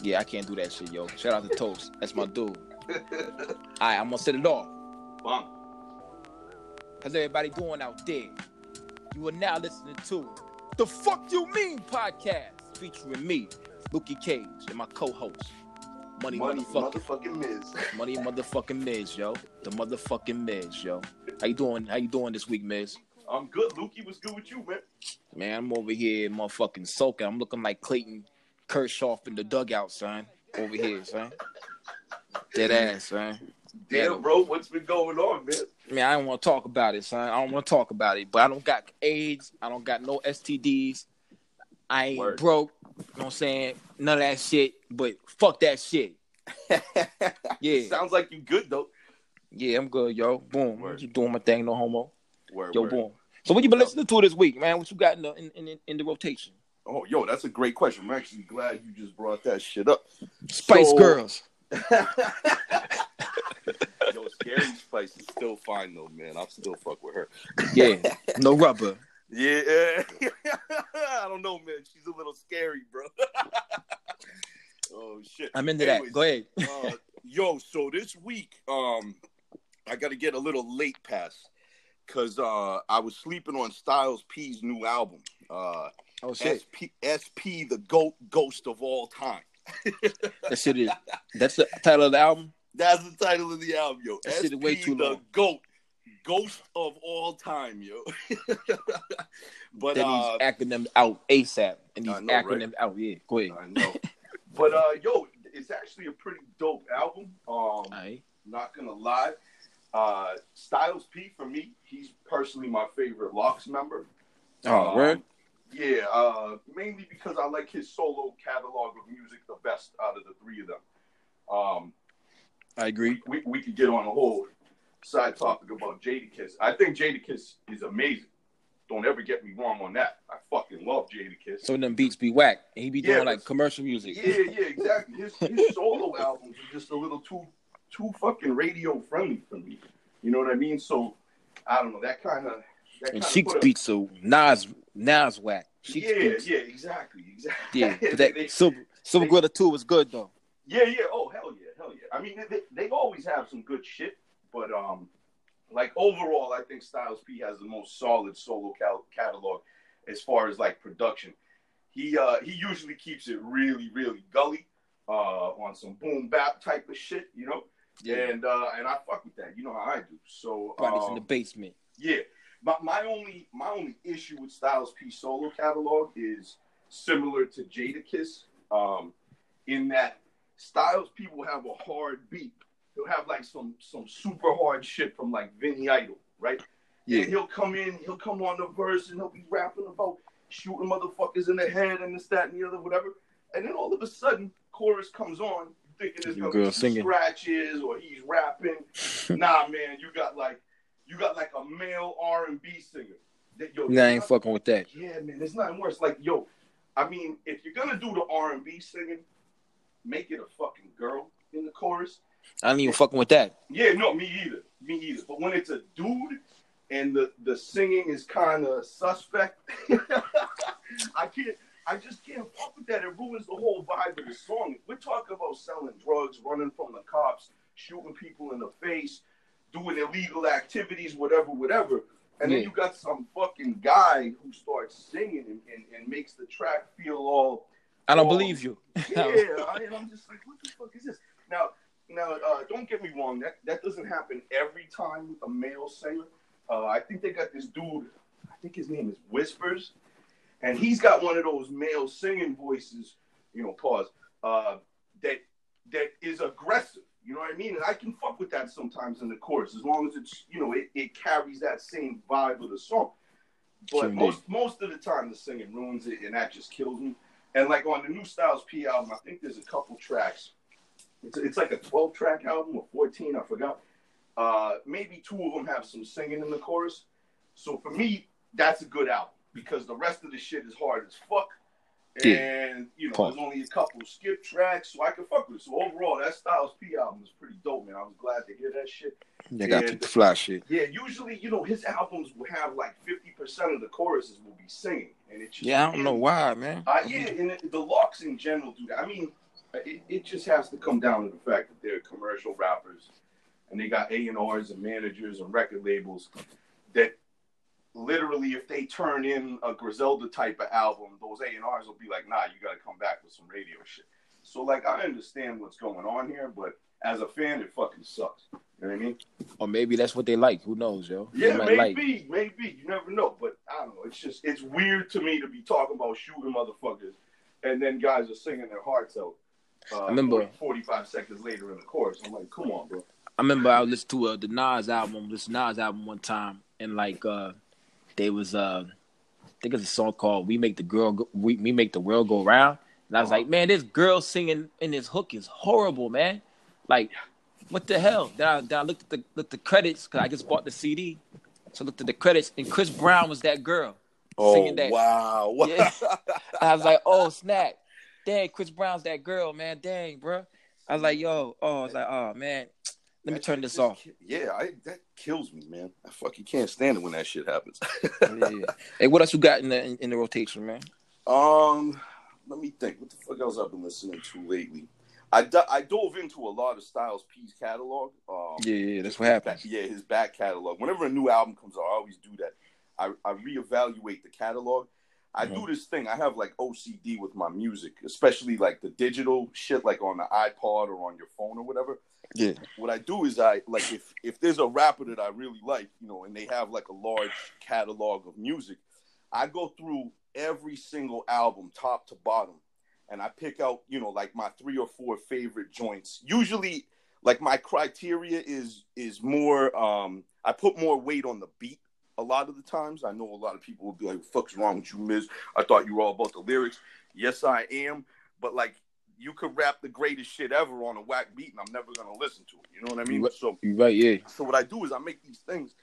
Yeah, I can't do that shit, yo. Shout out to Toast. That's my dude. All right, I'm gonna set it off. Bang. How's everybody doing out there? You are now listening to the Fuck You Mean podcast featuring me, Lukey Cage, and my co-host, Money, Money, Motherfucking motherfucking Miz. Money Motherfucking Miz, yo. The motherfucking Miz, yo. How you doing? How you doing this week, Miz? I'm good. Lukey What's good with you, man. Man, I'm over here motherfucking soaking. I'm looking like Clayton Kershaw in the dugout, son. Over here, son. Dead ass, son. Damn, bro, what's been going on, man? Man, I don't want to talk about it, son. I don't want to talk about it. But I don't got AIDS. I don't got no STDs. I ain't Word. broke. You know what I'm saying? None of that shit. But fuck that shit. Yeah. Sounds like you good though. Yeah, I'm good, yo. Boom. Word. You doing my thing, no homo. Word, Yo, word. boom. So what you been listening to this week, man? What you got in the in, in, in the rotation? Oh, yo, that's a great question. I'm actually glad you just brought that shit up. Spice So- Girls. yo, Scary Spice is still fine though, man. I'm still fuck with her. Yeah. No rubber. Yeah, I don't know, man. She's a little scary, bro. oh shit. I'm into Anyways, that. Go ahead. uh, yo, so this week, um, I got to get a little late pass because uh, I was sleeping on Styles P's new album, uh, Oh shit. SP, SP, the goat ghost of all time. That shit is that's the title of the album? That's the title of the album, yo. That shit is SP, way too the long. goat, ghost of all time, yo. but Then uh, he's acronym out ASAP. And he's know, right? out. Yeah, go ahead. I know. but uh, yo, it's actually a pretty dope album. Um, right. Not gonna lie. Uh, Styles P for me, he's personally my favorite LOX member. Oh, Um, word? Yeah, uh, mainly because I like his solo catalog of music the best out of the three of them. Um, I agree. we, we could get on a whole side topic about Jadakiss. I think Jadakiss is amazing. Don't ever get me wrong on that. I fucking love Jadakiss. Some of them beats be whack. And he be doing Yeah, like commercial music. Yeah, yeah, exactly. His, his solo albums are just a little too too fucking radio friendly for me. You know what I mean? So I don't know that kind of. And Sheek's beats so Nas Nas whack. Sheek's Yeah, yeah, exactly, exactly. Yeah. But They- that Silver Silver they- Glitter 2 was good though. yeah, yeah. Oh hell yeah, hell yeah. I mean, they, they always have some good shit, but um, like overall, I think Styles P has the most solid solo cal- catalog as far as like production. He uh he usually keeps it really, really gully, uh, on some boom bap type of shit, you know. Yeah. And uh, and I fuck with that. You know how I do. So Parties in um, the basement. yeah. My, my only my only issue with Styles P solo catalog is similar to Jadakiss, um, in that Styles P will have a hard beat. He'll have like some some super hard shit from like Vinny Idol, right? Yeah. And he'll come in, he'll come on the verse and he'll be rapping about shooting motherfuckers in the head and this, that, and the other, whatever. And then all of a sudden, chorus comes on, you thinking there's gonna be girl some singing. scratches or he's rapping. nah, man, you got like you got like a male R and B singer. That, yo, Nah, I ain't fucking with that. yeah, man, it's nothing worse. Like, yo, I mean, if you're gonna do the R and B singing, make it a fucking girl in the chorus. I ain't even fucking with that. Yeah, no, me either, me either. But when it's a dude and the the singing is kind of suspect, I can't. I just can't fuck with that. It ruins the whole vibe of the song. We're talking about selling drugs, running from the cops, shooting people in the face, doing illegal activities, whatever, whatever. And then you got some fucking guy who starts singing and, and, and makes the track feel all I don't Oh. believe you. yeah, I, and I'm just like, what the fuck is this? Now, now, uh, don't get me wrong. That that doesn't happen every time with a male singer. Uh, I think they got this dude. I think his name is Whispers, and he's got one of those male singing voices. You know, pause. Uh, that that is aggressive. You know what I mean? And I can fuck with that sometimes in the chorus, as long as it's you know it, it carries that same vibe of the song. But Sure most most of the time, the singing ruins it, and that just kills me. And like on the new Styles P album, I think there's a couple tracks It's, it's like a 12 track album or 14, I forgot. Uh, maybe two of them have some singing in the chorus. So for me, that's a good album because the rest of the shit is hard as fuck. Yeah. And you know, Pause. there's only a couple skip tracks, so I can fuck with it. So overall, that Styles P album is pretty dope, man. I was glad to hear that shit. They got And- the fly shit. Yeah, usually, you know, his albums will have like 50% of the choruses will be singing. And it just Yeah, I don't know why, man. uh, yeah, and it, the LOX in general do that. I mean, it, it just has to come down to the fact that they're commercial rappers, and they got A and R's and managers and record labels that literally, if they turn in a Griselda type of album, those A and R's will be like, "Nah, you got to come back with some radio shit." So, like, I understand what's going on here, but as a fan, it fucking sucks. You know what I mean? Or maybe that's what they like. Who knows, yo? Yeah, maybe, like- maybe. You never know. But I don't know. It's just it's weird to me to be talking about shooting motherfuckers, and then guys are singing their hearts out. Uh, I remember- 40, 45 seconds later in the chorus. I'm like, come on, bro. I remember I listened to uh, the Nas album, this Nas album one time, and like uh, they was uh, I think it's a song called "We Make the Girl Go, We, we Make the World Go Round," and I was like, man, this girl singing in this hook is horrible, man. Like, what the hell? Then I, then I looked at the looked the credits because I just bought the CD, so I looked at the credits, and Chris Brown was that girl singing that. wow! Yeah. I was like, oh snap, dang, Chris Brown's that girl, man, dang, bro. I was like, yo, oh, I was like, oh man, let me turn this off. ki- Yeah, I, that kills me, man. I fucking can't stand it when that shit happens. yeah. Hey, what else you got in the in, in the rotation, man? Um, let me think. What the fuck else I've been listening to lately? I, do- I dove into a lot of Styles P's catalog. Um, Yeah, yeah, that's what happens. Yeah, his back catalog. Whenever a new album comes out, I always do that. I, I reevaluate the catalog. I do this thing. I have like OCD with my music, especially like the digital shit, like on the iPod or on your phone or whatever. Yeah. What I do is I like if if there's a rapper that I really like, you know, and they have like a large catalog of music, I go through every single album, top to bottom, and I pick out, you know, like my three or four favorite joints. Usually, like my criteria is is more. um I put more weight on the beat a lot of the times. I know a lot of people will be like, "Fuck's wrong with you, Miz? I thought you were all about the lyrics." Yes, I am, but like. You could rap the greatest shit ever on a whack beat, and I'm never gonna listen to it. You know what I mean? So, right, yeah. so what I do is I make these things.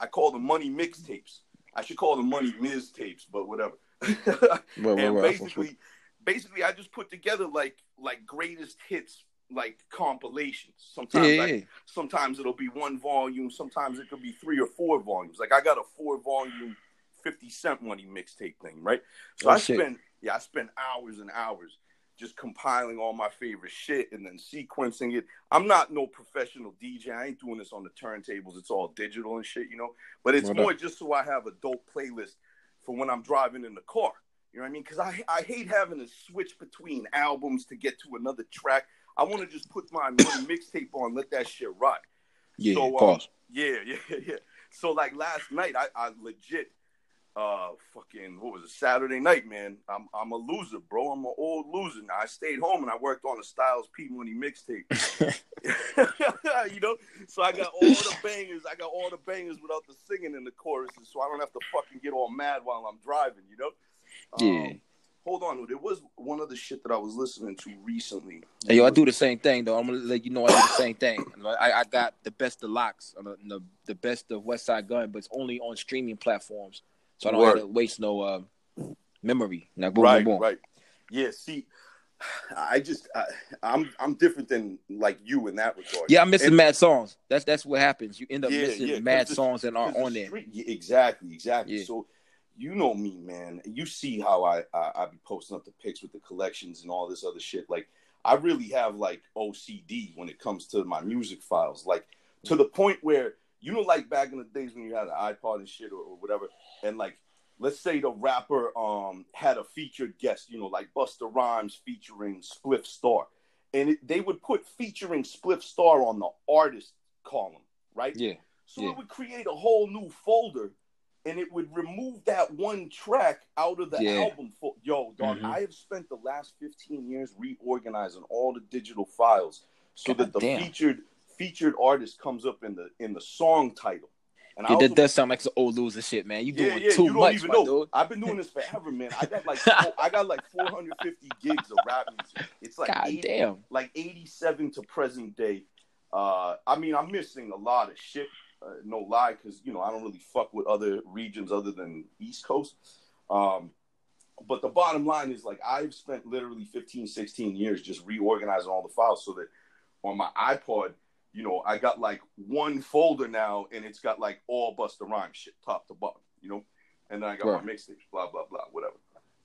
I call them money mixtapes. I should call them money Miz tapes, but whatever. Right, and basically, basically, I just put together like like greatest hits, like compilations. Sometimes, Yeah, yeah. sometimes it'll be one volume. Sometimes it could be three or four volumes. Like I got a four volume, fifty cent money mixtape thing, right? So Oh, I shit. spend yeah, I spend hours and hours just compiling all my favorite shit and then sequencing it. I'm not no professional DJ. I ain't doing this on the turntables. It's all digital and shit, you know. But it's What more up? just so I have a dope playlist for when I'm driving in the car. You know what I mean? Because I I hate having to switch between albums to get to another track. I want to just put my mixtape on, let that shit rock. Yeah, So, um, pause. Yeah, yeah, yeah. So like last night, I, I legit, uh, fucking what was it? Saturday night, man. I'm I'm a loser, bro. I'm an old loser. Now I stayed home and I worked on a Styles P Money mixtape. you know, so I got all the bangers. I got all the bangers without the singing in the choruses, so I don't have to fucking get all mad while I'm driving. You know. Yeah. Um, hold on, there was one other shit that I was listening to recently. Hey, yo, I do the same thing though. I'm gonna let you know I do the same thing. I, I got the best of LOX, uh, the, the best of Westside Gunn, but it's only on streaming platforms, so I don't Word. have to waste no uh, memory. Now, boom, right, boom, boom. right. Yeah, see, I just I, I'm I'm different than like you in that regard. Yeah, I'm missing And- mad songs. That's that's what happens. You end up Yeah, missing yeah, mad the- songs that aren't the on there. yeah, exactly, exactly. So you know me, man. You see how I, I I be posting up the pics with the collections and all this other shit. Like I really have like OCD when it comes to my music files. Like to the point where you know, like back in the days when you had an iPod and shit or, or whatever, and like let's say the rapper um had a featured guest, you know, like Busta Rhymes featuring Spliff Star, and it, they would put featuring Spliff Star on the artist column, right? Yeah, So Yeah. it would create a whole new folder and it would remove that one track out of the Yeah. album. Fo- Yo, dog, Mhm. I have spent the last 15 years reorganizing all the digital files so that the damn. featured featured artist comes up in the in the song title. And I Yeah, that does sound like some old loser shit, man. You yeah, doing yeah, too you don't much, even my know. dude. I've been doing this forever, man. I got like four- I got like 450 gigs of rap music. It's like God 80 damn. like 87 to present day. Uh, I mean, I'm missing a lot of shit. Uh, no lie, because you know I don't really fuck with other regions other than East Coast. Um, but the bottom line is like I've spent literally 15, 16 years just reorganizing all the files so that on my iPod, you know, I got like one folder now and it's got like all Busta Rhymes shit top to bottom, you know, and then I got Right. my mixtapes, blah blah blah, whatever.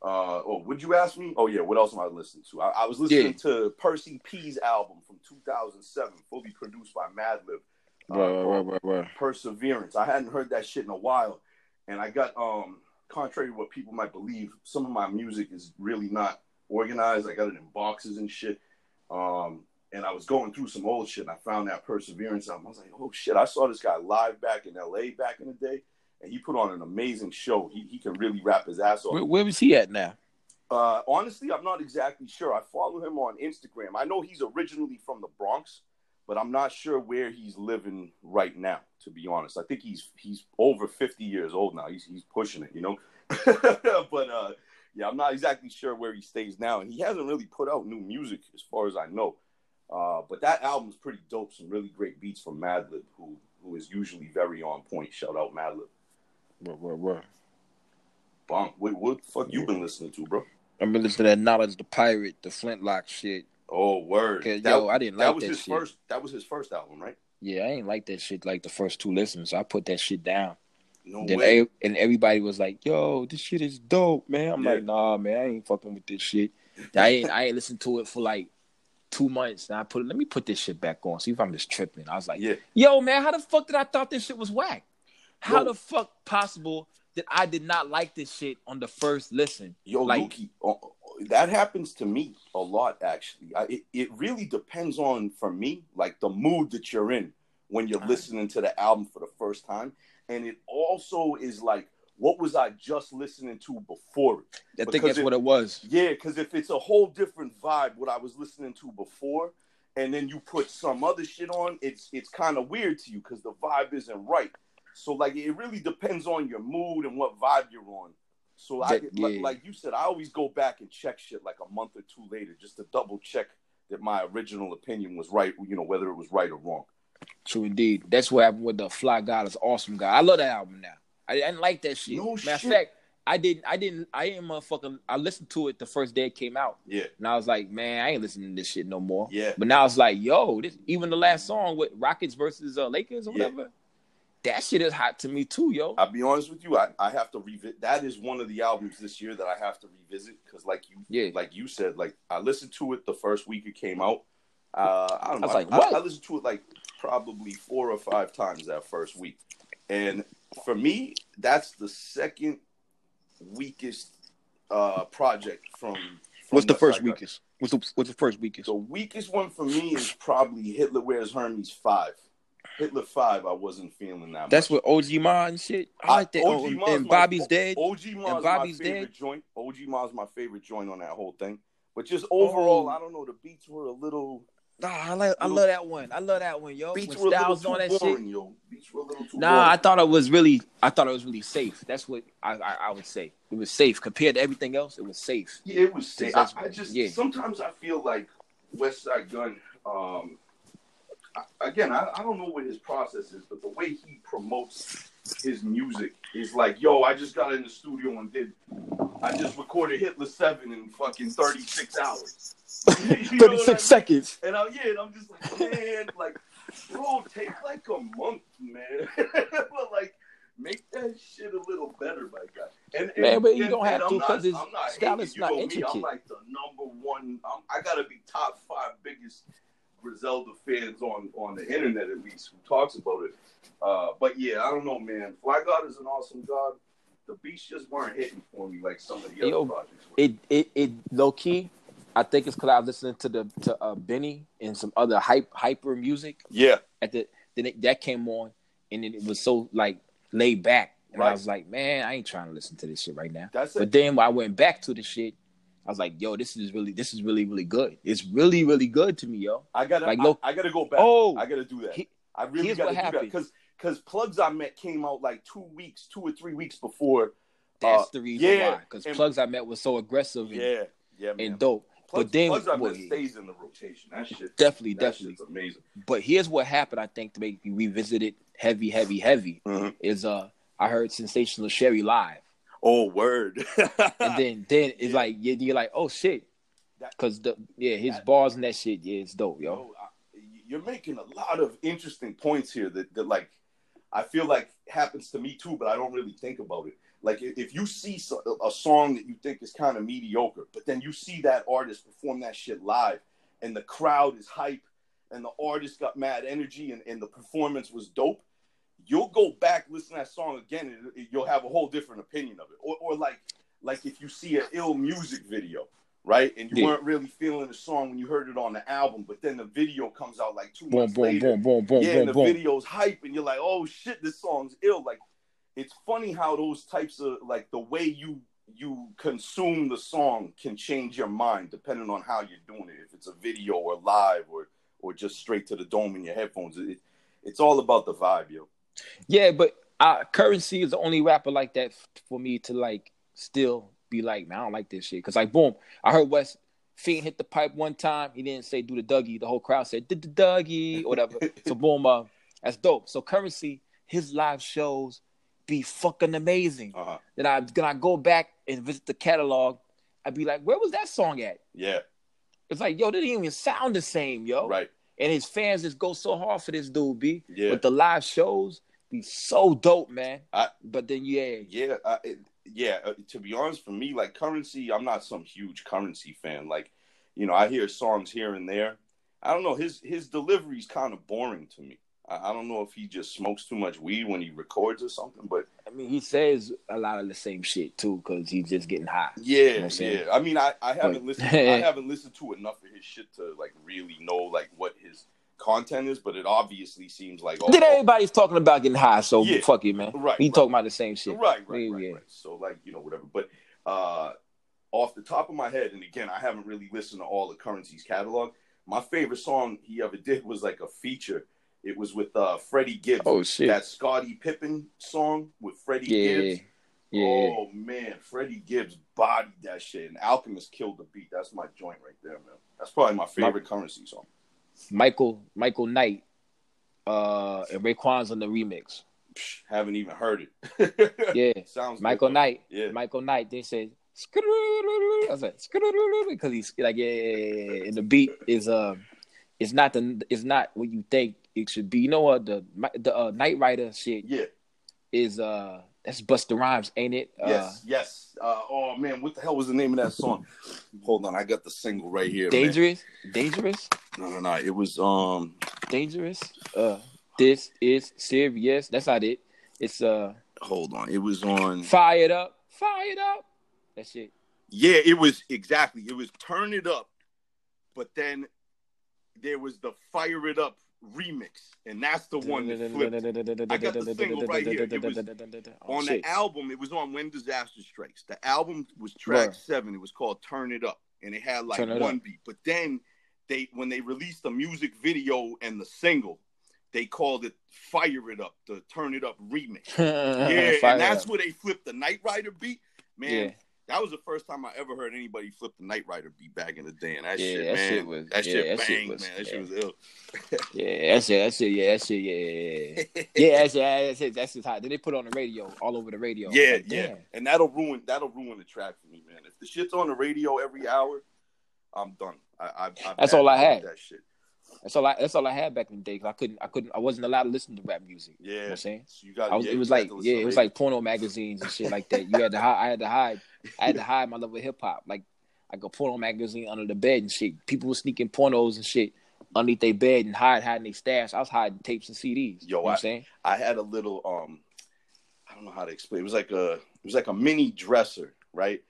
Uh, oh, would you ask me? Oh yeah, what else am I listening to? I, I was listening Yeah. to Percy P's album from 2007, fully produced by Madlib. uh, Right, right, right, right, right. Perseverance. I hadn't heard that shit in a while, and I got um contrary to what people might believe, some of my music is really not organized. I got it in boxes and shit. Um, and I was going through some old shit, and I found that Perseverance album. I was like, oh shit! I saw this guy live back in L.A. back in the day, and he put on an amazing show. He he can really rap his ass off. Where, where was he at now? Uh, honestly, I'm not exactly sure. I follow him on Instagram. I know he's originally from the Bronx, but I'm not sure where he's living right now. To be honest, I think he's he's over 50 years old now. He's he's pushing it, you know. but uh, yeah, I'm not exactly sure where he stays now, and he hasn't really put out new music as far as I know. Uh, but that album's pretty dope. Some really great beats from Madlib, who who is usually very on point. Shout out Madlib. Where, where, where? Bonk. What what the fuck you been listening to, bro? I've been listening to that Knowledge the Pirate, the Flintlock shit. Oh, word. 'Cause, yo, I didn't like that was that his shit. first. That was his first album, right? Yeah, I ain't like that shit like the first two listens. I put that shit down. No then way. ev- and everybody was like, "Yo, this shit is dope, man." I'm Yeah. like, "Nah, man, I ain't fucking with this shit." I ain't I ain't listened to it for like two months. And I put let me put this shit back on. See if I'm just tripping. I was like, yeah, "Yo, man, how the fuck did I thought this shit was whack? How the fuck possible that I did not like this shit on the first listen?" yo, Like- Lukey, uh, that happens to me a lot. Actually, I, it it really depends on for me, like the mood that you're in when you're listening to the album for the first time, and it also is like, what was I just listening to before it? I think that's it- what it was. Yeah, because if it's a whole different vibe, what I was listening to before, and then you put some other shit on, it's it's kind of weird to you because the vibe isn't right. So like, it really depends on your mood and what vibe you're on. So I, That- like, like you said, I always go back and check shit like a month or two later just to double check that my original opinion was right. You know, whether it was right or wrong. True indeed. That's what happened with the Fly God is awesome guy. I love that album now. I, I didn't like that shit. No Matter of fact, I didn't I didn't I ain't motherfucking I listened to it the first day it came out. Yeah, And I was like, man, I ain't listening to this shit no more. yeah. But now it's like, yo, this even the last song with Rockets versus uh, Lakers or Yeah. whatever. That shit is hot to me too, yo. I'll be honest with you, I, I have to revisit. That is one of the albums this year that I have to revisit because, like you, Yeah. like you said, like I listened to it the first week it came out. Uh, I don't know. I was like, I, what? I listened to it like probably four or five times that first week, and for me, that's the second weakest uh, project from. from What's the first weakest? What's the what's the first weakest? The weakest one for me is probably Hitler Wears Hermes Five. Hitler Five, I wasn't feeling that. That's much. with OG Ma and shit. I like that. And- Ma's and my- Bobby's dead. OG Ma's And Bobby's my favorite dead. joint. OG Ma's my favorite joint on that whole thing. But just overall, Oh. I don't know. The beats were a little. Nah, I like I love that one. I love that one, yo. Beats When a little Styles on too that boring, shit. yo. Beats were a little too Nah, I thought it was really I thought it was really safe. That's what I, I, I would say. It was safe compared to everything else. It was safe. Yeah, it was. safe. I, I just yeah. sometimes I feel like Westside Gunn. Um, I, again, I, I don't know what his process is, but the way he promotes his music is like, yo, I just got in the studio and did. I just recorded Hitler Seven in fucking thirty six hours. Know what I mean? seconds. And I'm yeah, and I'm just like, man, like, bro, take like a month, man. but like, make that shit a little better, my guy. And, and Man, but you and- don't have to 'cause his not style is you not know me, intricate. I'm like the number one. I'm, I gotta be top five biggest Griselda fans on on the internet at least who talks about it. Uh, but yeah, I don't know, man. Fly God is an awesome God. The beats just weren't hitting for me like some of the Yo, other projects. Were. It it it low key. I think it's because I was listening to the to uh, Benny and some other hype hyper music yeah, at the then it, that came on and then it was so like laid back and I was like, man, I ain't trying to listen to this shit right now. that's But it. then when I went back to the shit, I was like, yo, this is really this is really really good. It's really really good to me, yo. I gotta, like, I, look- I gotta go back. Oh, I gotta do that. he- I really here's gotta what do that because because Plugs I Met came out like two weeks, two or three weeks before. That's Uh, the reason yeah, why. Because plugs I met was so aggressive and, Yeah, yeah, man. and dope. Plugs, but then Plugs I Met stays in the rotation. That shit, definitely, that definitely. shit's amazing. But here's what happened. I think to make me revisit it heavy, heavy, heavy Mhm. is uh I heard Sensational Sherri live, Oh, word. and then then it's Yeah. like you- you're like oh shit, because the yeah his that- bars and that shit yeah it's dope yo. Yo, I- you're making a lot of interesting points here that, that like I feel like happens to me too, but I don't really think about it. Like if if you see a song that you think is kind of mediocre, but then you see that artist perform that shit live, and the crowd is hype, and the artist got mad energy, and, and the performance was dope. You'll go back listen to that song again, and you'll have a whole different opinion of it. Or, or like like if you see an ill music video, right? And you Yeah. weren't really feeling the song when you heard it on the album, but then the video comes out like two Boom months boom later. boom boom boom yeah, boom and the boom. video's hype, and you're like, oh shit, this song's ill. Like, it's funny how those types of like the way you you consume the song can change your mind depending on how you're doing it. If it's a video or live or or just straight to the dome in your headphones, it, it's all about the vibe, yo. Yeah, but uh, Currency is the only rapper like that for me to like still be like, man, I don't like this shit. Cause like, boom, I heard West Fiend hit the pipe one time. He didn't say do the Dougie. The whole crowd said did the Dougie or whatever. so boom, uh, that's dope. So Currency, his live shows be fucking amazing. Uh huh. Then I then I go back and visit the catalog. I'd be like, where was that song at? Yeah. It's like, yo, they didn't even sound the same, yo. Right. And his fans just go so hard for this dude, B. Yeah. But the live shows be so dope, man. I- but then yeah, Yeah, it, yeah. Uh, to be honest, for me, like currency, I'm not some huge currency fan. Like, you know, I hear songs here and there. I don't know. His his delivery's kind of boring to me. I, I don't know if he just smokes too much weed when he records or something. But I mean, he says a lot of the same shit too, because he's just getting high. yeah, what I'm yeah. I mean, I, I haven't But- listened. I haven't listened to enough of his shit to like really know like what his content is. But it obviously seems like all, Then everybody's talking about getting high, so Yeah. fuck it, man. Right, We right. talking about the same shit. Right, right, Yeah, right, right. So like, you know, whatever. But uh off the top of my head, and again, I haven't really listened to all the currencies catalog. My favorite song he ever did was like a feature. It was with uh Freddie Gibbs. Oh shit. That Scottie Pippen song with Freddie yeah, Gibbs. yeah. Oh man, Freddie Gibbs bodied that shit, and Alchemist killed the beat. That's my joint right there, man. That's probably my favorite currency song. Michael Michael Knight, uh, and Raekwon's on the remix. Psh, haven't even heard it. Yeah, sounds Michael though. Knight. Yeah, Michael Knight. They said. I was like, because he's like, yeah, yeah, yeah, yeah. and the beat is uh, it's not the, it's not what you think it should be. You know what the the uh, Knight Rider shit yeah. is uh, that's Busta Rhymes, ain't it? Uh, Yes, yes. Uh, oh man, what the hell was the name of that song? Hold on, I got the single right here. man. dangerous, dangerous, No, no, no. It was um. dangerous. Uh, this is serious. That's not it. It's uh, Hold on, it was on. fired up, fired up. That shit. Yeah, it was exactly. It was turn it up, but then there was the fire it up remix, and that's the one that flipped. I got the single right here. It was Oh, on shit. the album, it was on When Disaster Strikes. The album was track Right. seven. It was called Turn It Up, and it had like It one Up. beat. But then they, when they released the music video and the single, they called it Fire It Up, the Turn It Up remix. Yeah, Fire and that's where they flipped the Knight Rider beat. Man, Yeah. That was the first time I ever heard anybody flip the Knight Rider beat back in the day. And that Yeah, shit, that man, shit was- that yeah, shit that shit was- man. That yeah. shit was ill. Yeah, that's it. That's it. Yeah, that's it. Yeah, yeah, yeah. yeah, that's it. That's it. That's just hot. Then they put on the radio, all over the radio. Yeah, like, yeah, and that'll ruin that'll ruin the track for me, man. If the shit's on the radio every hour, I'm done. I, I, I've That's all I had. That shit. That's all. I. That's all I had back in the day. 'cause I couldn't. I couldn't. I wasn't allowed to listen to rap music. Yeah, You know what I'm saying? So you got. I was. yeah, it was like. Yeah, it was like porno magazines and shit like that. You had to hide. I had to hide. I had to hide my love of hip hop, like like a porno magazine under the bed and shit. People were sneaking pornos and shit underneath their bed and hide hiding their stash. I was hiding tapes and CDs. Yo, you know what I- I'm saying? I had a little um I don't know how to explain. It was like a it was like a mini dresser, right?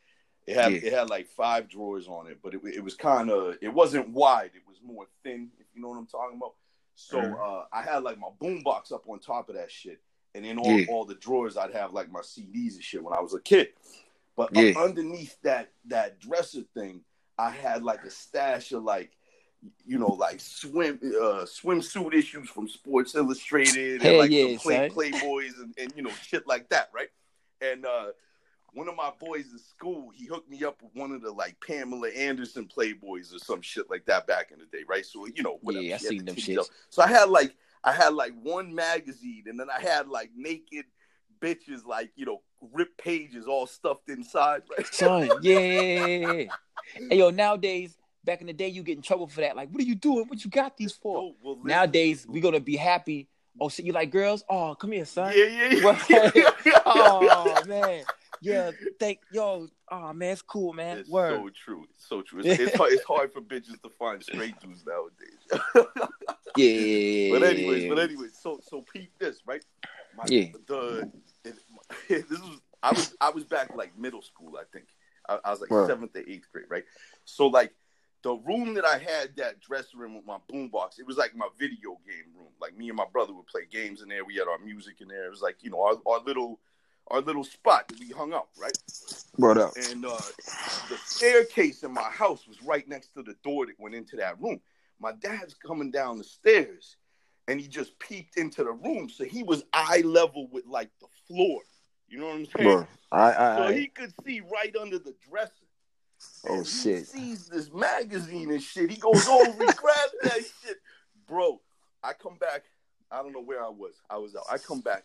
It had Yeah. it had like five drawers on it, but it, it was kind of it wasn't wide. It was more thin, you know what I'm talking about. So Mhm. uh, I had like my boombox up on top of that shit, and in all Yeah. all the drawers I'd have like my CDs and shit when I was a kid. But Yeah. underneath that that dresser thing, I had like a stash of like you know, like swim uh, swimsuit issues from Sports Illustrated Hell and like yeah, some play. Playboys and, and you know shit like that, right? And uh, one of my boys in school, he hooked me up with one of the like Pamela Anderson Playboys or some shit like that back in the day, right? So you know, whatever. Yeah, I seen them out. So I had like I had like one magazine, and then I had like naked bitches, like you know, ripped pages all stuffed inside, right? Son, yeah. Yeah, yeah. Hey yo, nowadays, back in the day, you get in trouble for that. Like, what are you doing? What you got these for? Yo, well, Nowadays, we gonna be happy. Oh, shit, you like girls? Oh, come here, son. yeah, yeah, yeah. Oh man, yeah. Thank yo. Oh man, it's cool, man. It's Word. so true. It's so true. It's, it's, hard, it's hard for bitches to find straight dudes nowadays. yeah. but anyways, but anyways, so so peep this, right? My, Yeah. The it, this was I was I was back like middle school, I think. I, I was like Word. seventh or eighth grade, right? So like the room that I had that dressing room with my boombox, it was like my video game room. Like me and my brother would play games in there. We had our music in there. It was like you know our, our little our little spot that we hung out, right? Brought up. and uh, the staircase in my house was right next to the door that went into that room. My dad's coming down the stairs, and he just peeped into the room, so he was eye level with like the floor. You know what I'm saying? Bro, I, I, So I he could see right under the dresser. Oh, shit. sees this magazine and shit. He goes over, he grabs that shit, bro. I come back. I don't know where I was. I was out. I come back,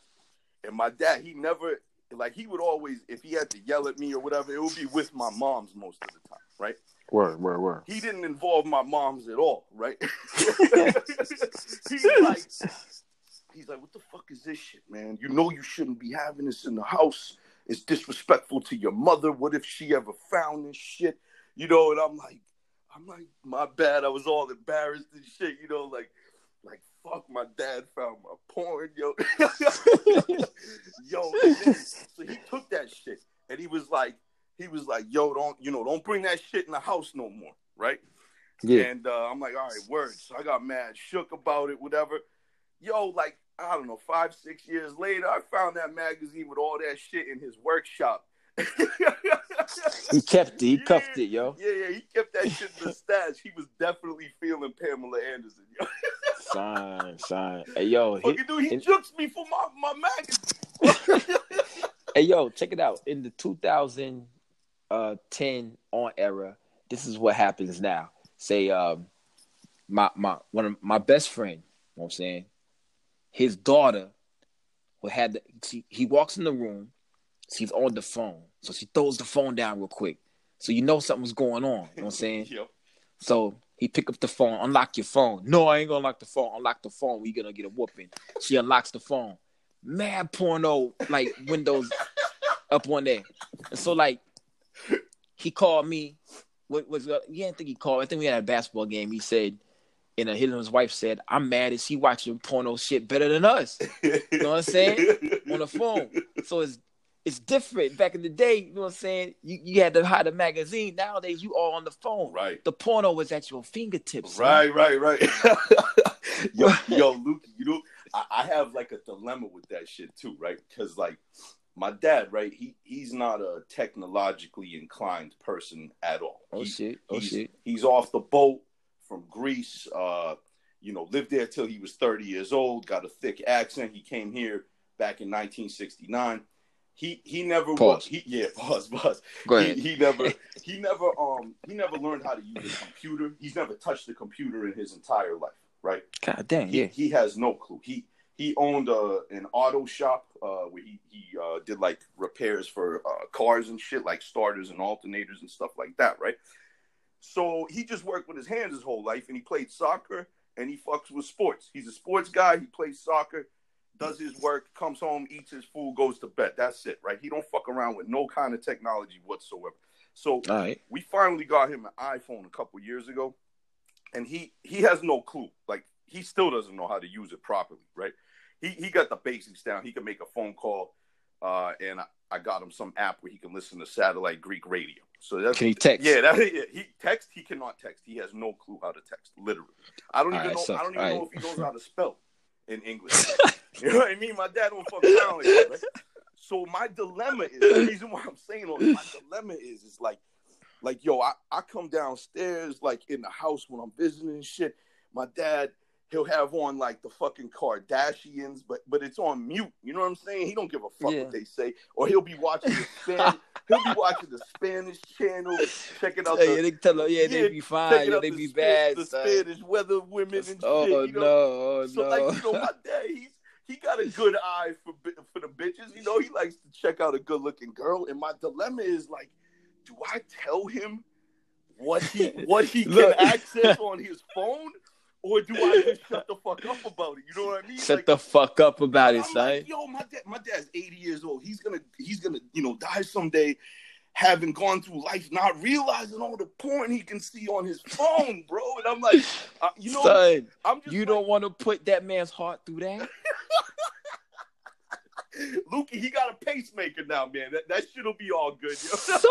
and my dad. He never like he would always if he had to yell at me or whatever. It would be with my mom's most of the time, right? word, word, word. He didn't involve my mom's at all, right? he's like, he's like, what the fuck is this shit, man? You know you shouldn't be having this in the house. It's disrespectful to your mother. What if she ever found this shit? You know, and I'm like, I'm like, my bad. I was all embarrassed and shit. You know, like, like fuck, my dad found my porn, yo, yo. so he took that shit and he was like, he was like, yo, don't, you know, don't bring that shit in the house no more, right? Yeah. And uh, I'm like, all right, words. So I got mad, shook about it, whatever. Yo, like, I don't know, five, six years later, I found that magazine with all that shit in his workshop. He kept it. He Yeah. cuffed it, yo. Yeah, yeah, he kept that shit in the stash. He was definitely feeling Pamela Anderson. Yo. sign, son. Hey, yo. He, Fucking dude, he and- jukes me for my, my magazine. hey, yo, check it out. In the 2010 on era, this is what happens now. Say, um, my my one of my best friend, you know what I'm saying, his daughter who had the, she, he walks in the room, she's on the phone, so she throws the phone down real quick, so you know something's going on. You know what I'm saying? Yo. So he pick up the phone, unlock your phone. No, I ain't gonna lock the phone. Unlock the phone. We gonna get a whooping. She unlocks the phone. Mad porno like windows up on there. And so like he called me. What was yeah? I think he called. I think we had a basketball game. He said, and uh, his his wife said, "I'm mad. Is he watching porno shit better than us You know what I'm saying? on the phone?" So it's it's different. Back in the day, you know what I'm saying? You you had to hide a magazine. Nowadays, you all on the phone. Right. The porno was at your fingertips. Right, right, right. yo, yo, Luke, you know, I, I have like a dilemma with that shit too, right? Because like my dad, right, he he's not a technologically inclined person at all. Oh He- shit! Oh he's, shit! He's off the boat from Greece. Uh, you know, lived there till he was 30 years old. Got a thick accent. He came here back in 1969. He he never Pause. was. He, yeah, pause, pause. Go He, ahead. he never he never um he never learned how to use a computer. He's never touched a computer in his entire life, right? God damn, He, yeah. he has no clue. He he owned a, an auto shop uh, where he he uh, did like repairs for uh, cars and shit, like starters and alternators and stuff like that, right? So he just worked with his hands his whole life, and he played soccer and he fucks with sports. He's a sports guy. He plays soccer, does his work, comes home, eats his food, goes to bed. That's it, right? He don't fuck around with no kind of technology whatsoever. So right. we finally got him an iPhone a couple years ago, and he he has no clue. Like he still doesn't know how to use it properly, right? He he got the basics down. He can make a phone call, uh, and I, I got him some app where he can listen to satellite Greek radio. So that's Can he text? yeah, that, yeah, he text. He cannot text. He has no clue how to text. Literally, I don't All even right, know. so- I don't even know right. if he knows how to spell in English. you know what I mean? My dad don't fuck around like that. Right? So my dilemma is the reason why I'm saying all this. My dilemma is is like, like yo, I, I come downstairs like in the house when I'm visiting and shit. My dad, he'll have on like the fucking Kardashians, but but it's on mute. You know what I'm saying? He don't give a fuck Yeah. what they say. Or he'll be watching the Span, he'll be watching the Spanish channel, checking out yeah, the they tell her, yeah, Yeah, they be fine, yeah, they the be Span- bad. the son. Spanish weather women and Oh shit. You no, know? oh So no. like you know, my dad, he's he got a good eye for for the bitches. You know, he likes to check out a good looking girl. And my dilemma is like, do I tell him what he what he can access on his phone, or do I just shut the fuck up about it? You know what I mean? Shut Like, the fuck up about it, son. like, yo, my dad, my dad's 80 years old. He's gonna, he's gonna, you know, die someday, having gone through life, not realizing all the porn he can see on his phone, bro. And I'm like, uh, you know, son, I'm just you like, don't want to put that man's heart through that. Lukey, he got a pacemaker now, man. That, that shit'll be all good, yo. So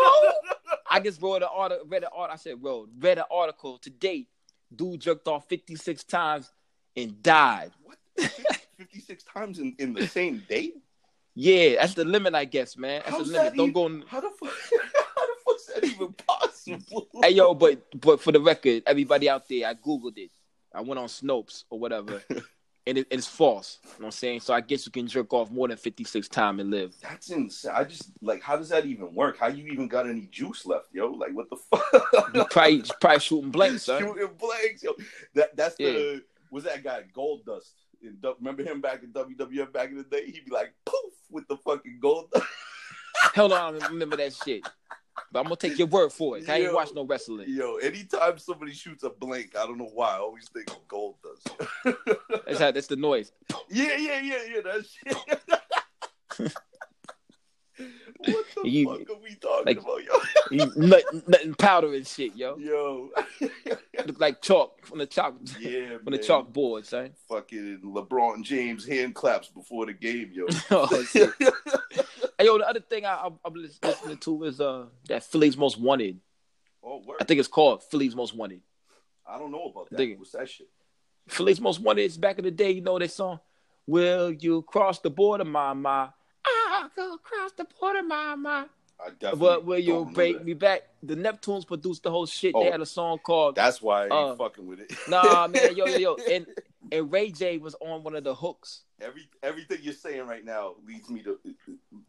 I just wrote an article, read an article. I said, "Bro, read an article to date. Dude jerked off 56 times and died. what? 56 times in, in the same day? Yeah, that's the limit, I guess, man. That's How's the limit. that Don't even- go. In... How the fuck? How the fuck's that even possible? Hey, yo, but but for the record, everybody out there, I googled it. I went on Snopes or whatever, and it, it's false. You know what I'm saying? So I guess you can jerk off more than 56 times and live. That's insane. I just like, how does that even work? How you even got any juice left, yo? Like, what the fuck? You probably probably shooting blanks, son. Shooting blanks, yo. That that's the was that guy Goldust. In, remember him back in WWF back in the day? He'd be like poof with the fucking gold. Dust. Hell no, I remember that shit. But I'm gonna take your word for it. I ain't watch no wrestling. Yo, anytime somebody shoots a blank, I don't know why. I always think of Gold That's how that's the noise. yeah, yeah, yeah, yeah. That shit. what the You- fuck are we talking like- about, yo? You- nothing, nothing powder and shit, yo. Yo. Look like chalk from the chalk yeah, from the chalkboard, son. Fucking LeBron James hand claps before the game, yo. Oh, shit. Hey, yo, the other thing I, I'm, I'm listening to is uh that Philly's Most Wanted. oh, word. I think it's called Philly's Most Wanted. I don't know about that. What's that shit? Philly's Most Wanted is back in the day. You know that song? Will you cross the border, mama? I'll go across the border, mama. I definitely. But will you break me back? The Neptunes produced the whole shit. Oh. They had a song called That's why I ain't Uh, fucking with it. Nah, man, yo, yo, yo. And and Ray J was on one of the hooks. Every everything you're saying right now leads me to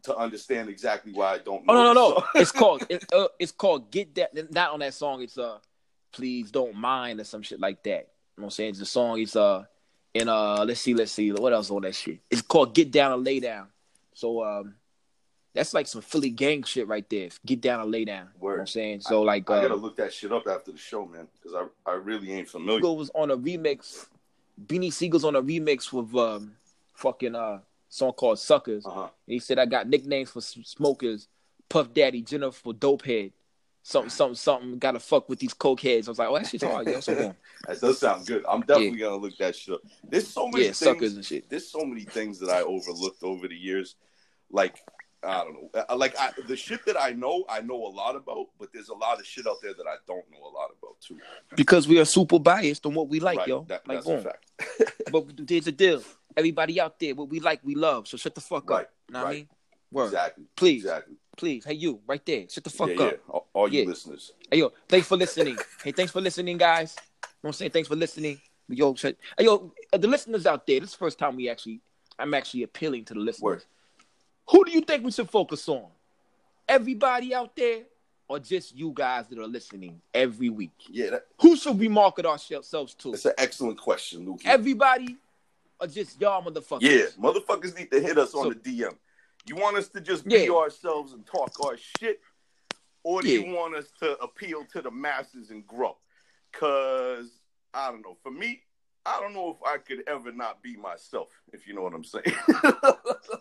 to understand exactly why I don't. Oh no, no, no. It's called it, uh, it's called Get That. Not on that song. It's uh, please don't mind or some shit like that. You know what I'm saying? The song. is uh, and uh, let's see, let's see, what else on that shit? It's called Get Down and Lay Down. So um, that's like some Philly gang shit right there. Get down and lay down. You know what I'm saying? So like, I uh, gotta look that shit up after the show, man, because I I really ain't familiar. Sigel was on a remix. Beanie Sigel's on a remix with um, fucking uh, song called Suckers. Uh huh. And he said, I got nicknames for smokers, Puff Daddy, Jennifer for Dope Head. Something, something, something, gotta fuck with these coke heads. I was like, oh, that shit's hard, yo. So boom. That does sound good. I'm definitely gonna look that shit up. There's so many Yeah, things. suckers and shit. There's so many things that I overlooked over the years. Like I don't know. Uh, Like I, the shit that I know, I know a lot about, but there's a lot of shit out there that I don't know a lot about too. Because we are super biased on what we like, Right, yo. that- like, that's a fact. But there's a deal. Everybody out there, what we like, we love. So shut the fuck Right, up. Know what I right. mean? Word. Exactly. Please, Exactly. Please. Hey, you, right there. Shut the fuck yeah, up. yeah. All, all you listeners. Hey, yo, thanks for listening. hey, thanks for listening, guys. You know I'm saying? Thanks for listening. Yo, shut- hey, yo, uh, the listeners out there, this is the first time we actually, I'm actually appealing to the listeners. Word. Who do you think we should focus on? Everybody out there or just you guys that are listening every week? Yeah, that, Who should we market ourselves to? that's an excellent question, Luke. Everybody or just y'all motherfuckers? Yeah, motherfuckers need to hit us on the DM. You want us to just Yeah. be ourselves and talk our shit, or do Yeah. you want us to appeal to the masses and grow? Cause I don't know. For me, I don't know if I could ever not be myself. If you know what I'm saying,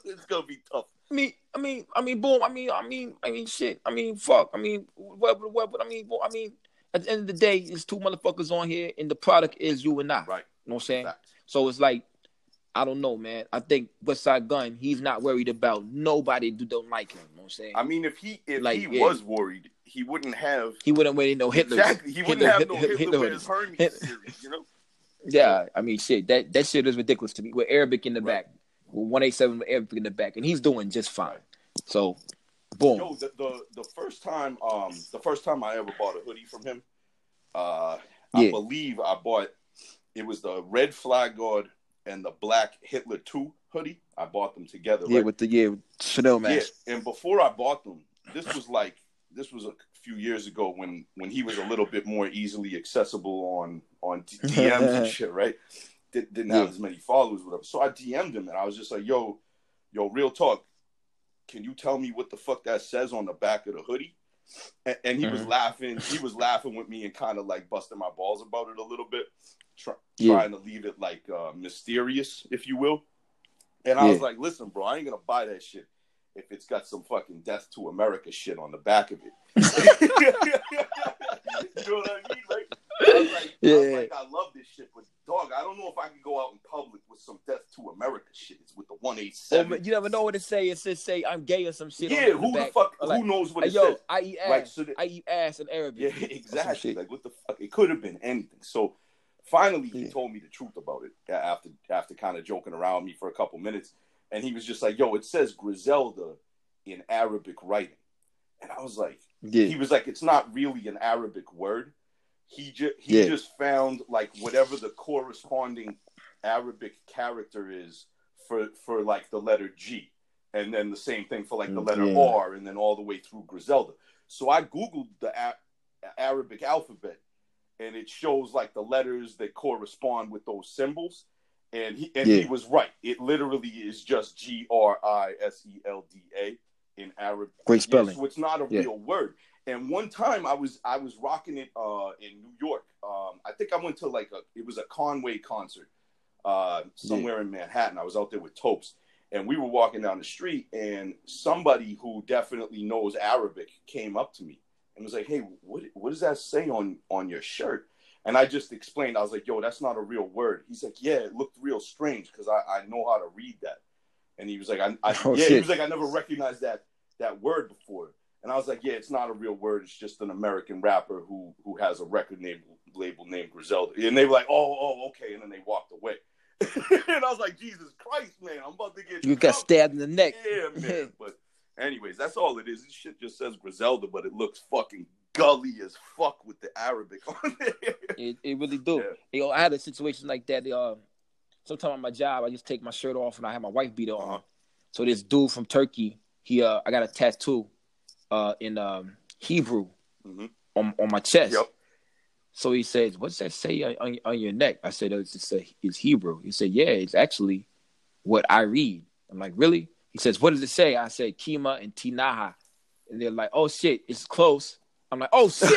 it's gonna be tough. I mean, I mean, I mean, boom. I mean, I mean, I mean, shit. I mean, fuck. I mean, what, what, what, I mean, well, I mean, at the end of the day, it's two motherfuckers on here, and the product is you and I. Right. You know what I'm saying? Facts. So it's like, I don't know, man. I think Westside Gunn, he's not worried about nobody who don't like him. You know what I'm saying? I mean, if he if Like, he yeah. was worried, he wouldn't have he wouldn't wear no Hitler. exactly. He wouldn't have no Hitler, with his Hermes series. You know. Yeah, I mean, shit. That that shit is ridiculous to me. With Arabic in the Right. back, with one eight seven with Arabic in the back, and he's doing just fine. So, Boom. Yo, the, the the first time, um, the first time I ever bought a hoodie from him, uh, I Yeah. believe I bought it was the red flag guard and the black Hitler two hoodie. I bought them together. yeah, right? with the yeah Chanel mask. Yeah, and before I bought them, this was like this was a few years ago when when he was a little bit more easily accessible on on DMs and shit, right? Did, didn't have Yeah. as many followers, whatever. So I DM'd him and I was just like, "Yo, yo, real talk, can you tell me what the fuck that says on the back of the hoodie?" And, and he was Mhm. laughing. He was laughing with me and kind of like busting my balls about it a little bit, try, Yeah. trying to leave it like uh, mysterious, if you will. And I was like, "Listen, bro, I ain't gonna buy that shit if it's got some fucking death to America shit on the back of it." you know what I mean? Like, I was like, I, was Yeah. like, I love this shit, but dog, I don't know if I can go out in public with some death to America shit. It's with the one eight seven. man, you never know what it say. It says say I'm gay or some shit. yeah, on who the back. fuck? Like, who knows what it yo, says? I eat ass. Like, so that- I eat ass in Arabic. Yeah, exactly. Like what the fuck? It could have been anything. So finally, he Yeah. told me the truth about it after after kind of joking around me for a couple minutes, and he was just like, "Yo, it says Griselda in Arabic writing," and I was like, Yeah. he was like, "It's not really an Arabic word." He just he Yeah. just found like whatever the corresponding Arabic character is for for like the letter G, and then the same thing for like the mm, letter Yeah. R, and then all the way through Griselda. So I googled the A- Arabic alphabet, and it shows like the letters that correspond with those symbols. And he and he was right. It literally is just G R I S E L D A in Arabic. Great Yeah, spelling. so it's not a Yeah. real word. And one time I was I was rocking it uh, in New York. Um, I think I went to like a it was a Conway concert uh, somewhere in Manhattan. I was out there with Topes, and we were walking down the street, and somebody who definitely knows Arabic came up to me and was like, "Hey, what what does that say on on your shirt?" And I just explained. I was like, "Yo, that's not a real word." He's like, "Yeah, it looked real strange because I, I know how to read that." And he was like, "I, I Oh, yeah." He was like, "I never recognized that that word before." And I was like, "Yeah, it's not a real word. It's just an American rapper who who has a record name, label named Griselda." And they were like, "Oh, oh, okay." And then they walked away. and I was like, "Jesus Christ, man! I'm about to get You got stabbed in the neck. Yeah, man. but anyways, that's all it is. This shit just says Griselda, but it looks fucking gully as fuck with the Arabic on it. It, it really do. Yeah. Yo, I had a situation like that. Uh, sometime on my job, I just take my shirt off and I have my wife beater on. Uh-huh. So this dude from Turkey, he uh, I got a tattoo, uh, in um Hebrew Mhm. on on my chest. Yep. So he says, "What's that say on, on, on your neck?" I said, "Oh, "It's just a, it's Hebrew." He said, "Yeah, it's actually what I read." I'm like, "Really?" He says, "What does it say?" I said, "Kima and Tinaha," and they're like, "Oh shit, it's close." I'm like, "Oh shit."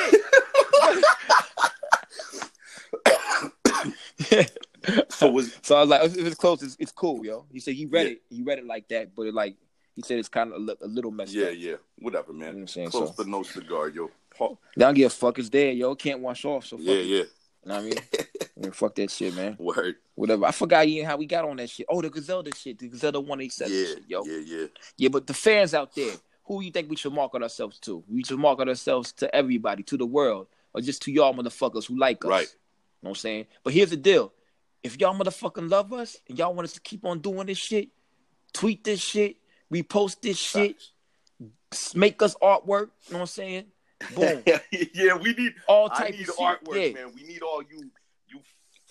so was So I was like, oh, if it's close, it's, it's cool, yo. He said he read Yeah. it. He read it like that, but it like he said it's kind of a, a little messed yeah, up. yeah, whatever, You know what man. I'm saying? Close So but no cigar, yo. Paul- they don't give a fuck. It's there, yo. Can't wash off. So fuck Yeah, it. yeah. You know what I mean? Fuck that shit, man. Word. Whatever. I forgot even how we got on that shit. Oh, the Griselda shit. The Griselda 187 Yeah, shit, yo. yeah, yeah. Yeah, but the fans out there, who you think we should market ourselves to? We should market ourselves to everybody, to the world, or just to y'all motherfuckers who like us. Right. You know what I'm saying? But here's the deal. If y'all motherfucking love us and y'all want us to keep on doing this shit, tweet this shit, repost this shit, make us artwork, you know what I'm saying? Boom. yeah, we need All I type need of artwork, yeah. man. We need all you you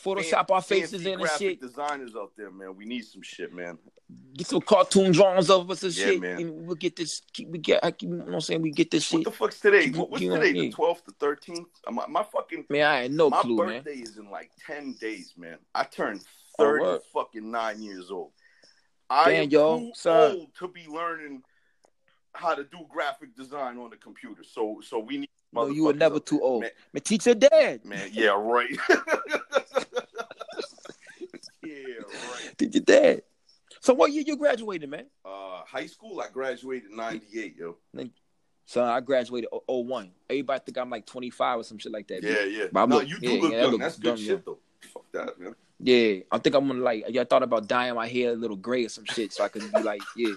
Photoshop our faces in and shit. designers out there, man. We need some shit, man. Get some cartoon drawings of us and Yeah, shit. man. And we'll get this keep, we get I keep, you know what I'm saying? We get this What shit. the fuck's today? What- What's you know today? what I mean? The twelfth, the thirteenth? My, my fucking Man, I ain't no my clue, man. birthday is in like ten days, man. I turned Oh, thirty word. fucking nine years old. I Damn, am yo, too son. old to be learning how to do graphic design on the computer. So, so we need. No, you were never too old. man. Man, teach your dad. Man, yeah, right. yeah, right. Teach your dad. So what year you graduated, man? Uh, high school, I graduated '98, yo. So I graduated 01. Everybody think I'm like 25 or some shit like that. Yeah, yeah. But I'm no, look- you do yeah, look yeah, young. That's good dumb, shit, yeah. though. Fuck that, man. Yeah, I think I'm gonna like. Yeah, I thought about dyeing my hair a little gray or some shit, so I could be like, yeah,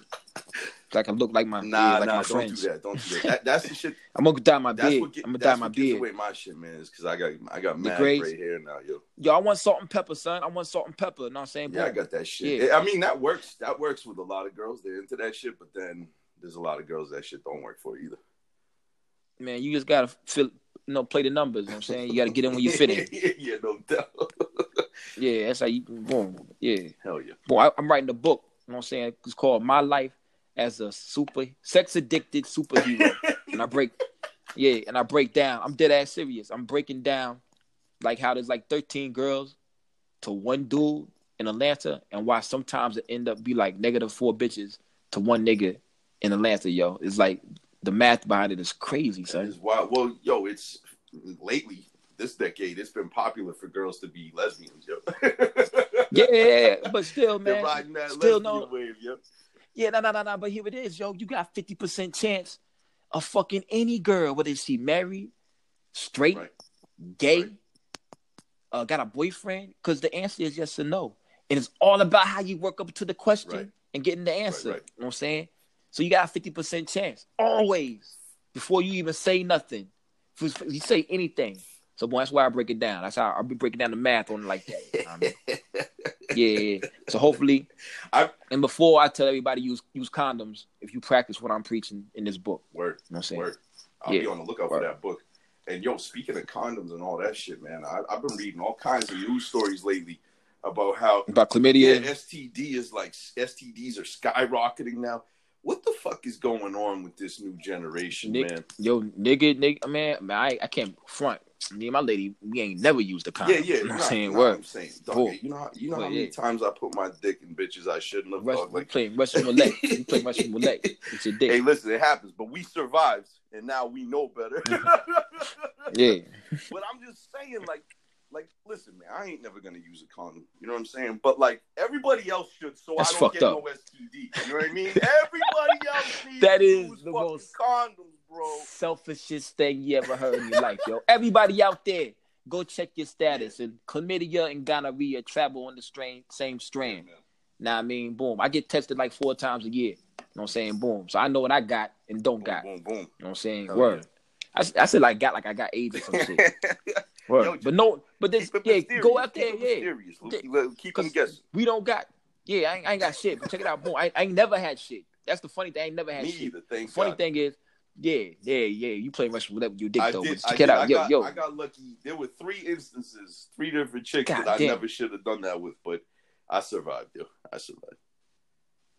so I can look like my Nah, yeah, like nah, my don't friends. do that. Don't do that. that that's the shit. I'm gonna dye my beard. get, I'm gonna dye my beard. away my shit, man. Is because I got I got mad gray hair now, yo. Yo, I want salt and pepper, son. I want salt and pepper. You know what I'm saying? Yeah, I got that shit. Yeah. I mean, that works. That works with a lot of girls. They're into that shit, but then there's a lot of girls that shit don't work for either. Man, you just gotta fill, you know, play the numbers. You know what I'm saying you gotta get in when you fit in. yeah, no doubt. Yeah, that's how you boom. Yeah, Hell yeah. boy, I, I'm writing a book. You know what I'm saying? It's called My Life as a Super Sex Addicted Superhero, and I break, yeah, and I break down. I'm dead ass serious. I'm breaking down like how there's like 13 girls to one dude in Atlanta, and why sometimes it end up be like negative four bitches to one nigga in Atlanta. Yo, it's like the math behind it is crazy, son. is wild. Well, yo, it's lately this decade. It's been popular for girls to be lesbians, yo. Yeah, but still, man, riding that still no- wave, yo. Yeah, no, no, no, no. But here it is, yo. You got fifty percent chance of fucking any girl, whether she married, straight, Right. gay, Right. uh, got a boyfriend. Because the answer is yes or no, and it's all about how you work up to the question Right. and getting the answer. You know what I'm saying? So you got a fifty percent chance always before you even say nothing. If you say anything. So boy, that's why I break it down. That's how I'll be breaking down the math on it like that. You know I mean? yeah, yeah. So hopefully, I- and before I tell everybody use use condoms, if you practice what I'm preaching in this book, Word. you know what I'm saying? Word. I'll be on the lookout Word. for that book. And yo, speaking of condoms and all that shit, man, I, I've been reading all kinds of news stories lately about how About yeah, chlamydia, STD is like STDs are skyrocketing now. What the fuck is going on with this new generation, Nick- man? yo, nigga, nigga, man, man, I, I can't front. Me and my lady, we ain't never used the condom. Yeah, yeah. you know what I'm saying? Word. I'm saying, dog, you know, how, you know But how many yeah. times I put my dick in bitches I shouldn't have. Rush, dog? we Like, playing Russian roulette. we playing Russian roulette. It's your dick. hey, listen, it happens, but we survived, and now we know better. yeah, But I'm just saying, like, like, listen, man, I ain't never gonna use a condom. You know what I'm saying? But like, everybody else should, so That's I don't fucked get up. no STD. You know what I mean? Everybody else needs That to use the most- condoms, bro. selfishest thing you ever heard in your life, yo. Everybody out there, go check your status. And chlamydia and gonorrhea travel on the strain, same strand. man. Now I mean, boom. I get tested like four times a year. You know what I'm saying? Boom. So I know what I got and don't Boom, got. boom, boom. You know what I'm saying? Hell Word. I said like got like I got AIDS or some shit. Word. Yo, but no, but this Keep yeah, go out Keep there, yeah. mysterious, Luke. Keep them 'Cause guessing. We don't got yeah, I ain't, I ain't got shit. But check it out, boom. I, I ain't never had shit. That's the funny thing. I ain't never had Me shit. either. Thanks. Funny God. thing is, yeah, yeah, yeah. You play Russian roulette with your dick I though. did. but I, check did. it out, I yo, got, yo. I got lucky. There were three instances, three different chicks God that I never should have done that with, but I survived. Yo, I survived.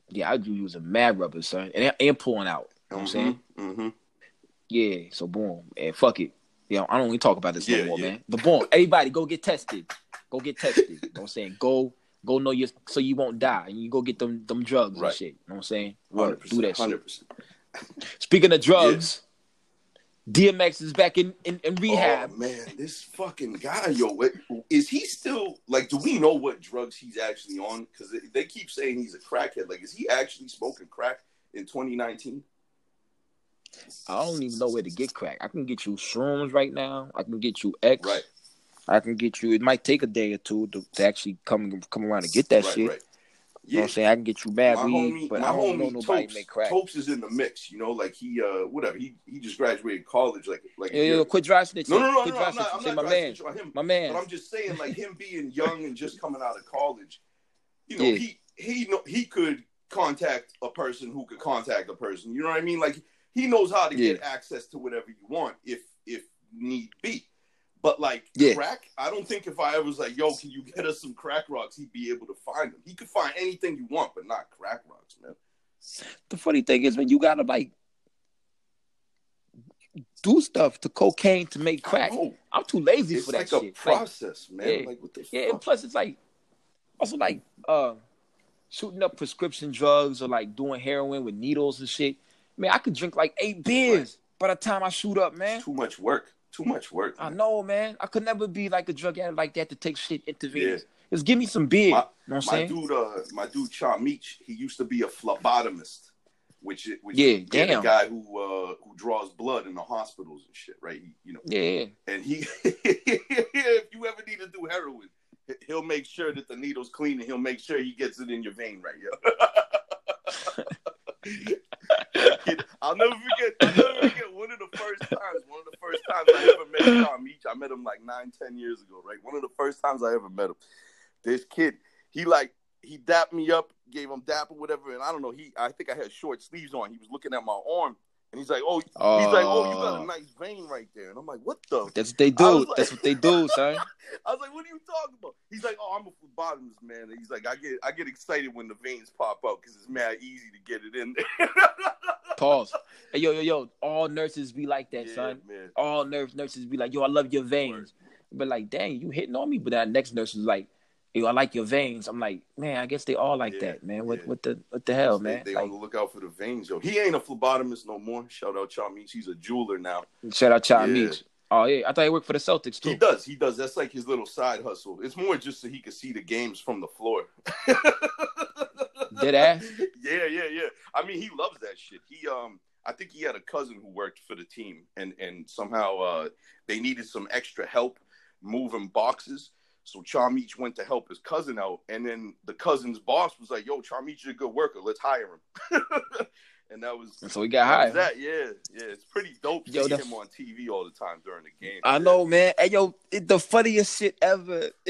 Yeah, I do using mad rubber, son, and and pulling out. You know what I'm saying? Mm-hmm. Yeah. So boom, and fuck it. Yeah, I don't even talk about this Yeah, no more, yeah. man. But boom, everybody go get tested. Go get tested. you know what I'm saying? Go go know your so you won't die, and you go get them them drugs Right. and shit. You know what I'm saying? Word. Do that percent. shit. Hundred percent. Speaking of drugs, DMX is back in in, in rehab. Oh man, this fucking guy, yo, is he still like? Do we know what drugs he's actually on? Because they keep saying he's a crackhead. Like, is he actually smoking crack in 2019? I don't even know where to get crack. I can get you shrooms right now. I can get you X. Right, I can get you. It might take a day or two to, to actually come come around and get that right, shit. right. You know what I'm saying? I can get you bad my weed, homie, but my I don't know nobody Topes, make crack. Topes is in the mix. You know, like he, uh, whatever. He he just graduated college. Like, like Yo, yo, quit dry snitching. no, no, no, quit no. dry I'm not. I'm not my man, him. my man. But I'm just saying, like him being young and just coming out of college, you know, Yeah. he he know he could contact a person who could contact a person. You know what I mean? Like he knows how to get access to whatever you want if if need be. But like Yeah. crack, I don't think if I ever was like, "Yo, can you get us some crack rocks?" He'd be able to find them. He could find anything you want, but not crack rocks, man. the funny thing is, when you gotta like do stuff to cocaine to make crack. I'm too lazy it's for that like shit. a Like, a process, man. yeah. Like what the Yeah, and plus it's like also like uh shooting up prescription drugs or like doing heroin with needles and shit. Man, I could drink like eight beers by the time I shoot up, man. It's too much work. Too much work. I know, man. I could never be like a drug addict like that to take shit intravenous. Yeah. Just give me some beer. My- you know my saying? dude, uh, my dude, Chom Meach, he used to be a phlebotomist, which is which Yeah, yeah, the guy who uh, who draws blood in the hospitals and shit, right? He, you know, Yeah. and he, if you ever need to do heroin, he'll make sure that the needle's clean and he'll make sure he gets it in your vein, right? Yeah. I'll never forget. I'll never forget one of the first times. One of the first times I ever met Tom Meach. I met him like nine, ten years ago, right? One of the first times I ever met him. This kid, he like he dapped me up, gave him dap or whatever, and I don't know. He I think I had short sleeves on. He was looking at my arm, and he's like, "Oh, he's like, oh, you got a Oh. nice vein right there." And I'm like, "What the?" That's what they do. like- That's what they do, son. I was like, "What are you talking about?" He's like, "Oh, I'm a phlebotomist, man." And he's like, "I get I get excited when the veins pop out because it's mad easy to get it in there." Pause. Hey, yo, yo, yo. All nurses be like that, yeah, son. man. All nurse nurses be like, yo, I love your veins. But like, dang, you hitting on me. But that next nurse is like, I like your veins. I'm like, man, I guess they all like Yeah, that, man. What yeah. what the what the hell, They- man? They, Like, on the lookout for the veins, yo. He ain't a phlebotomist no more. Shout out Chalmich. He's a jeweler now. shout out Chad Yeah. Oh yeah, I thought he worked for the Celtics too. He does. He does. That's like his little side hustle. It's more just so he can see the games from the floor. Dead ass? Yeah, yeah, yeah. I mean, he loves that shit. He um I think he had a cousin who worked for the team and and somehow uh they needed some extra help moving boxes. So Charmich went to help his cousin out, and then the cousin's boss was like, "Yo, Charmich is a good worker. Let's hire him." and that was And so he got hired. that. Yeah, yeah. It's pretty dope Yo, seeing that's- him on TV all the time during the game. I know, man. Hey, yo, it, the funniest shit ever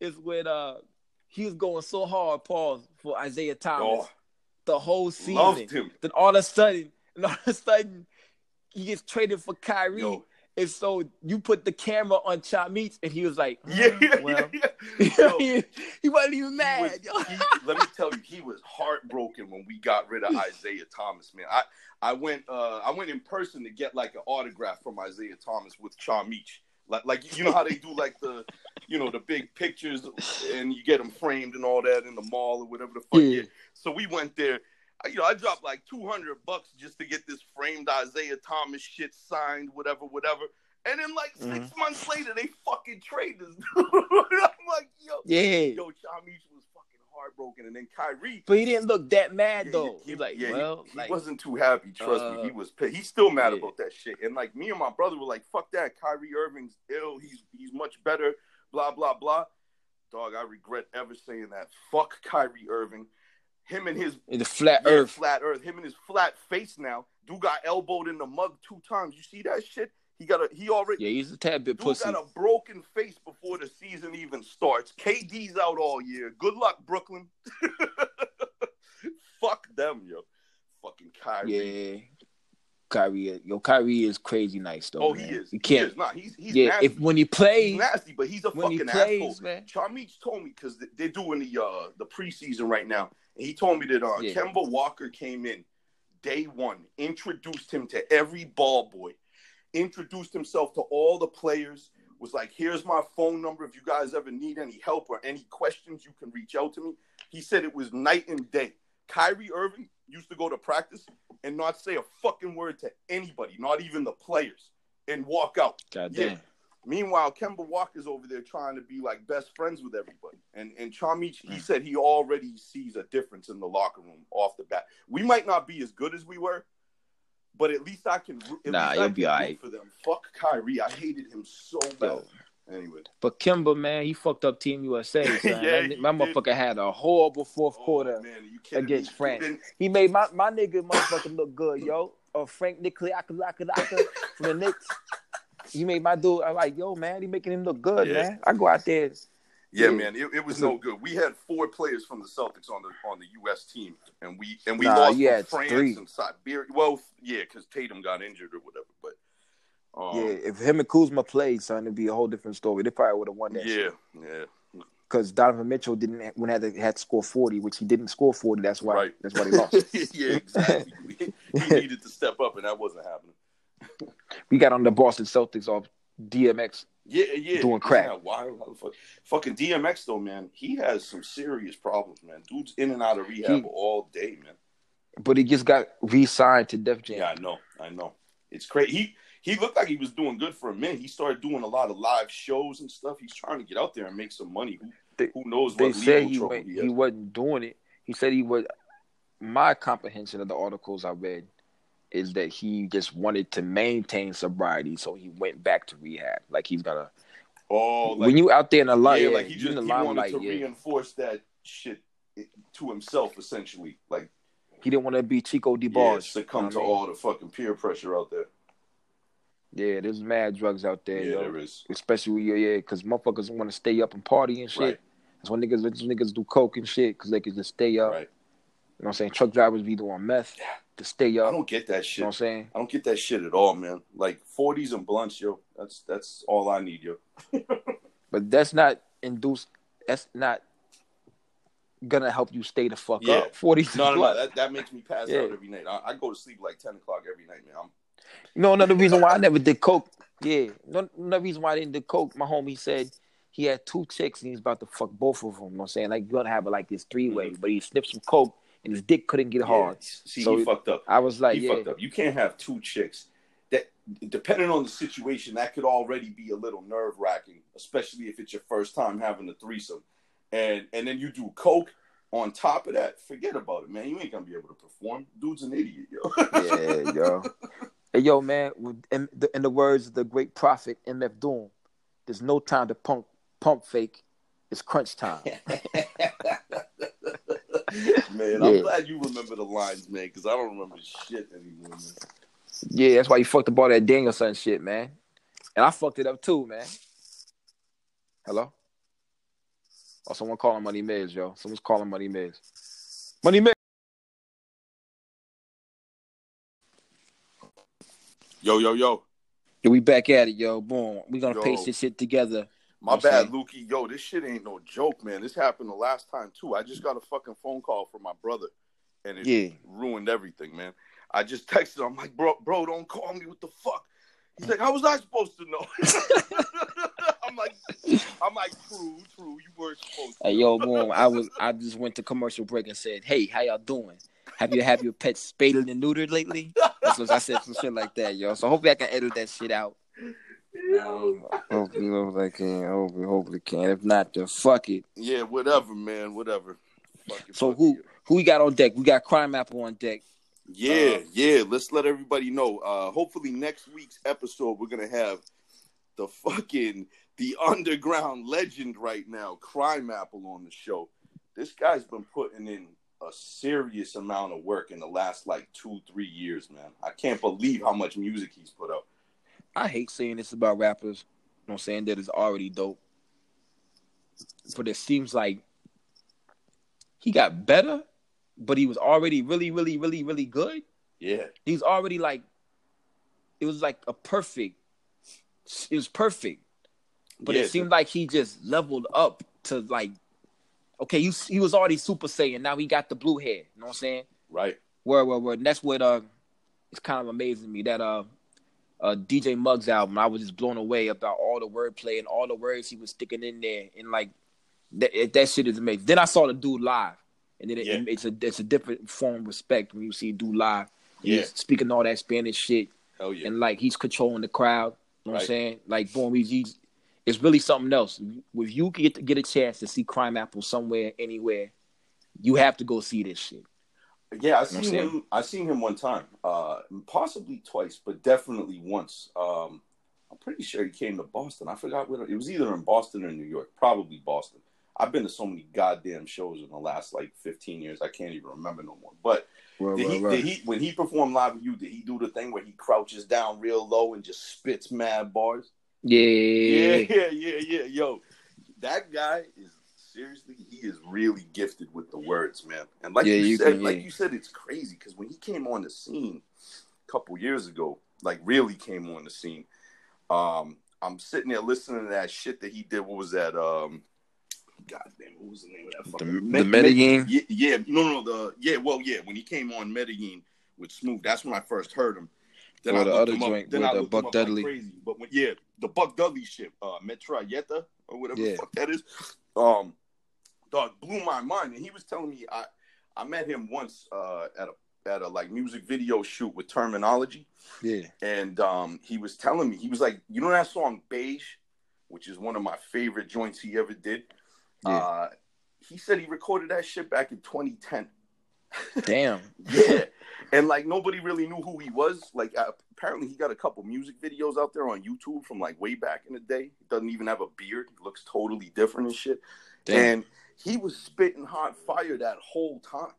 is when uh he was going so hard, pause for Isaiah Thomas Oh, the whole season. Then all of a sudden, and all of a sudden, he gets traded for Kyrie. Yo. And so you put the camera on Chamich, and he was like, Yeah, "Mm, well, yeah. Yo, he, he wasn't even He mad. was- he- let me tell you, he was heartbroken when we got rid of Isaiah Thomas. Man, I I went uh, I went in person to get like an autograph from Isaiah Thomas with Charmich. Like like you know how they do like the you know the big pictures and you get them framed and all that in the mall or whatever the fuck. Yeah. Yeah. So we went there. You know, I dropped like two hundred bucks just to get this framed Isaiah Thomas shit signed, whatever, whatever. And then like 6 Mm-hmm. months later, they fucking trade this dude. I'm like, yo, yeah. yo, Charmich was fucking heartbroken, and then Kyrie. But he didn't look that mad, yeah, though. he, He, was like, yeah, he- well, he, like, wasn't too happy. Trust uh, me, he was. pissed. He's still mad yeah. about that shit. And like me and my brother were like, "Fuck that, Kyrie Irving's ill. He's he's much better." Blah blah blah. Dog, I regret ever saying that. Fuck Kyrie Irving. Him and his in the flat yeah, earth. flat Earth. Him and his flat face now. Dude got elbowed in the mug two times. You see that shit? He got a. He already. Yeah, he's a tad bit Dude pussy. got a broken face before the season even starts. KD's out all year. Good luck, Brooklyn. Fuck them, yo. Fucking Kyrie. Yeah. Kyrie, yo, Kyrie is crazy nice though. oh, man. he is. You He can't. is. Nah, he's he's yeah, nasty. if when he he's plays, nasty, but he's a when he fucking plays, asshole. man. Charmich told me because they're doing the uh the preseason right now, and he told me that uh, Yeah. Kemba Walker came in day one, introduced him to every ball boy, introduced himself to all the players. Was like, here's my phone number. If you guys ever need any help or any questions, you can reach out to me. He said it was night and day. Kyrie Irving used to go to practice and not say a fucking word to anybody, not even the players, and walk out. God Yeah. Meanwhile, Kemba Walker's over there trying to be like best friends with everybody. And and Charmich, he said he already sees a difference in the locker room off the bat. We might not be as good as we were, but at least I can. Nah, you'll be can root alright. for them. Fuck Kyrie, I hated him so bad. Anyway, But Kemba, man, he fucked up Team USA. Son. Yeah, That- he my did. motherfucker had a horrible fourth oh, quarter. man, against me? France. Then- He made my, my nigga motherfucker look good, yo. Or Frank Nicolakalaka from the Knicks. He made my dude. I'm like, yo, man, he making him look good, Yeah. man. I go out there. Yeah, Yeah. man, it, it was no good. We had four players from the Celtics on the on the U.S. team, and we and we Nah, lost to France three. and Serbia. Well, yeah, because Tatum got injured or whatever. But um, yeah, if him and Kuzma played, son, it'd be a whole different story. They probably would have won that. yeah, yeah. Because Donovan Mitchell didn't when had to, had to score forty, which he didn't score forty. That's why. Right. That's why they lost. yeah, exactly. he needed to step up, and that wasn't happening. We got on the Boston Celtics off DMX. Yeah, yeah. Doing crack. Yeah, wild. Fuck- Fucking DMX though, man. He has some serious problems, man. Dude's in and out of rehab He- all day, man. But he just got re-signed to Def Jam. Yeah, I know. I know. It's crazy. He he looked like he was doing good for a minute. He started doing a lot of live shows and stuff. He's trying to get out there and make some money. Who, They- who knows they what said he went, he he wasn't doing it. He said he was. My comprehension of the articles I read is that he just wanted to maintain sobriety, so he went back to rehab. Like he's gonna. Oh, like, when you out there in the light, yeah, yeah, like he just in the he wanted to yeah. reinforce that shit to himself, essentially. Like he didn't want to be Chico yeah, DeBarge. succumb you to know what I mean? all the fucking peer pressure out there. Yeah, there's mad drugs out there, Yeah, yo. there is. Especially yeah, yeah, because motherfuckers want to stay up and party and shit. Right. That's when niggas, that's when niggas do coke and shit because they can just stay up. Right. You know what I'm saying? Truck drivers be doing meth to stay up. I don't get that You shit. know what I'm saying? I don't get that shit at all, man. Like forties and blunts, yo. That's that's all I need, yo. But that's not induced. That's not gonna help you stay the fuck Yeah. up. Forty. No, no, no. That that makes me pass Yeah. out every night. I, I go to sleep like ten o'clock every night, man. I'm, You know another reason why I never did coke. Yeah, no- another reason why I didn't do coke. My homie said he had two chicks and he's about to fuck both of them. You know what I'm saying? Like you're gonna have like this three way, mm-hmm. but he sniffed some coke and his dick couldn't get hard. Yeah. See, So- he fucked up. I was like, he yeah, fucked up. You can't have two chicks. That depending on the situation, that could already be a little nerve wracking, especially if it's your first time having a threesome, and and then you do coke on top of that. Forget about it, man. You ain't gonna be able to perform. Dude's an idiot, yo. yeah, yo. Hey, yo, man. In the, in the words of the great prophet MF Doom, there's no time to pump pump fake. It's crunch time. man, Yeah. I'm glad you remember the lines, man, because I don't remember shit anymore, man. Yeah, that's why you fucked up all that Daniel Son shit, man. And I fucked it up too, man. Hello? Oh, someone calling Money Miz, yo. Someone's calling Money Miz. Money Miz. Yo, yo, yo. Yo, we back at it, yo. Boom. We gonna Yo. paste this shit together. My I'm bad, Lukey. Yo, this shit ain't no joke, man. This happened the last time too. I just got a fucking phone call from my brother, and it Yeah. ruined everything, man. I just texted him. I'm like, bro, bro, don't call me. What the fuck? He's like, how was I supposed to know? I'm like, I'm like, true, true. You weren't supposed to. Hey, yo, boom. I was I just went to commercial break and said, Hey, how y'all doing? Have you have your pets spaded and neutered lately? That's what I said some shit like that, yo. So hopefully I can edit that shit out. Hopefully, hopefully I can. Hopefully, hopefully can. If not, then fuck it. Yeah, whatever, man. Whatever. It, So who it. who we got on deck? We got Crimeapple on deck. Yeah, Uh, yeah. Let's let everybody know. Uh hopefully next week's episode we're gonna have the fucking the underground legend right now, Crimeapple, on the show. This guy's been putting in a serious amount of work in the last like two, three years, man. I can't believe how much music he's put out. I hate saying this about rappers. You know what I'm saying? That is already dope. But it seems like he got better, but he was already really, really, really, really good. Yeah, He's already like it was like a perfect it was perfect. But Yeah, it seemed like he just leveled up to like okay, he, he was already super saiyan, now he got the blue hair. You know what I'm saying? right. Word, word, word. And that's what uh it's kind of amazing me that uh uh DJ Muggs album, I was just blown away about all the wordplay and all the words he was sticking in there and like that that shit is amazing. Then I saw the dude live. And then it, Yeah. it's a it's a different form of respect when you see dude live. Yeah. He's speaking all that Spanish shit Hell yeah. and like he's controlling the crowd. You know what I'm saying? Like boom, he's, he's it's really something else. If you get to get a chance to see Crimeapple somewhere, anywhere, you have to go see this shit. Yeah, I I'm seen saying? him. I seen him one time, uh, possibly twice, but definitely once. Um, I'm pretty sure he came to Boston. I forgot where it was either in Boston or New York. Probably Boston. I've been to so many goddamn shows in the last like 15 years. I can't even remember no more. But Right, did he, did he when he performed live with you? Did he do the thing where he crouches down real low and just spits mad bars? Yeah. Yeah, yeah, yeah, yeah. Yo, that guy is seriously, he is really gifted with the words, man. And like Yeah, you, you said, can- like yeah. you said, it's crazy because when he came on the scene a couple years ago, like really came on the scene. Um, I'm sitting there listening to that shit that he did. What was that? Um, God damn, what was the name of that? The, fucking the Medellin. yeah, yeah, no, no, the yeah, well, yeah. When he came on Medellin with Smooth, that's when I first heard him. Then Or I the other joint with the Buck Dudley. like crazy. But when, yeah, the Buck Dudley shit, uh, Metralleta or whatever Yeah. the fuck that is, um, dog blew my mind. And he was telling me I I met him once uh, at a at a like music video shoot with Terminology, Yeah. and um, he was telling me he was like, you know that song Beige, which is one of my favorite joints he ever did. Yeah. Uh, he said he recorded that shit back in 2010. Damn. Yeah, and like nobody really knew who he was. Like uh, apparently he got a couple music videos out there on YouTube from like way back in the day. He doesn't even have a beard. He looks totally different and shit. Damn. And he was spitting hot fire that whole time.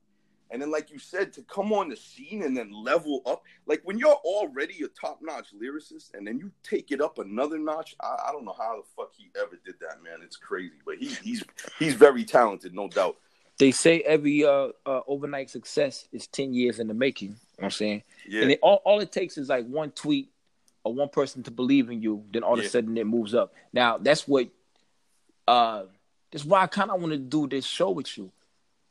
And then, like you said, to come on the scene and then level up, like when you're already a top notch lyricist and then you take it up another notch, I, I don't know how the fuck he ever did that, man. It's crazy. But he, he's he's very talented, no doubt. They say every uh, uh, overnight success is ten years in the making. You know what I'm saying, Yeah, and it, all all it takes is like one tweet or one person to believe in you. Then all of a sudden it moves up. Now that's what. Uh, that's why I kind of want to do this show with you.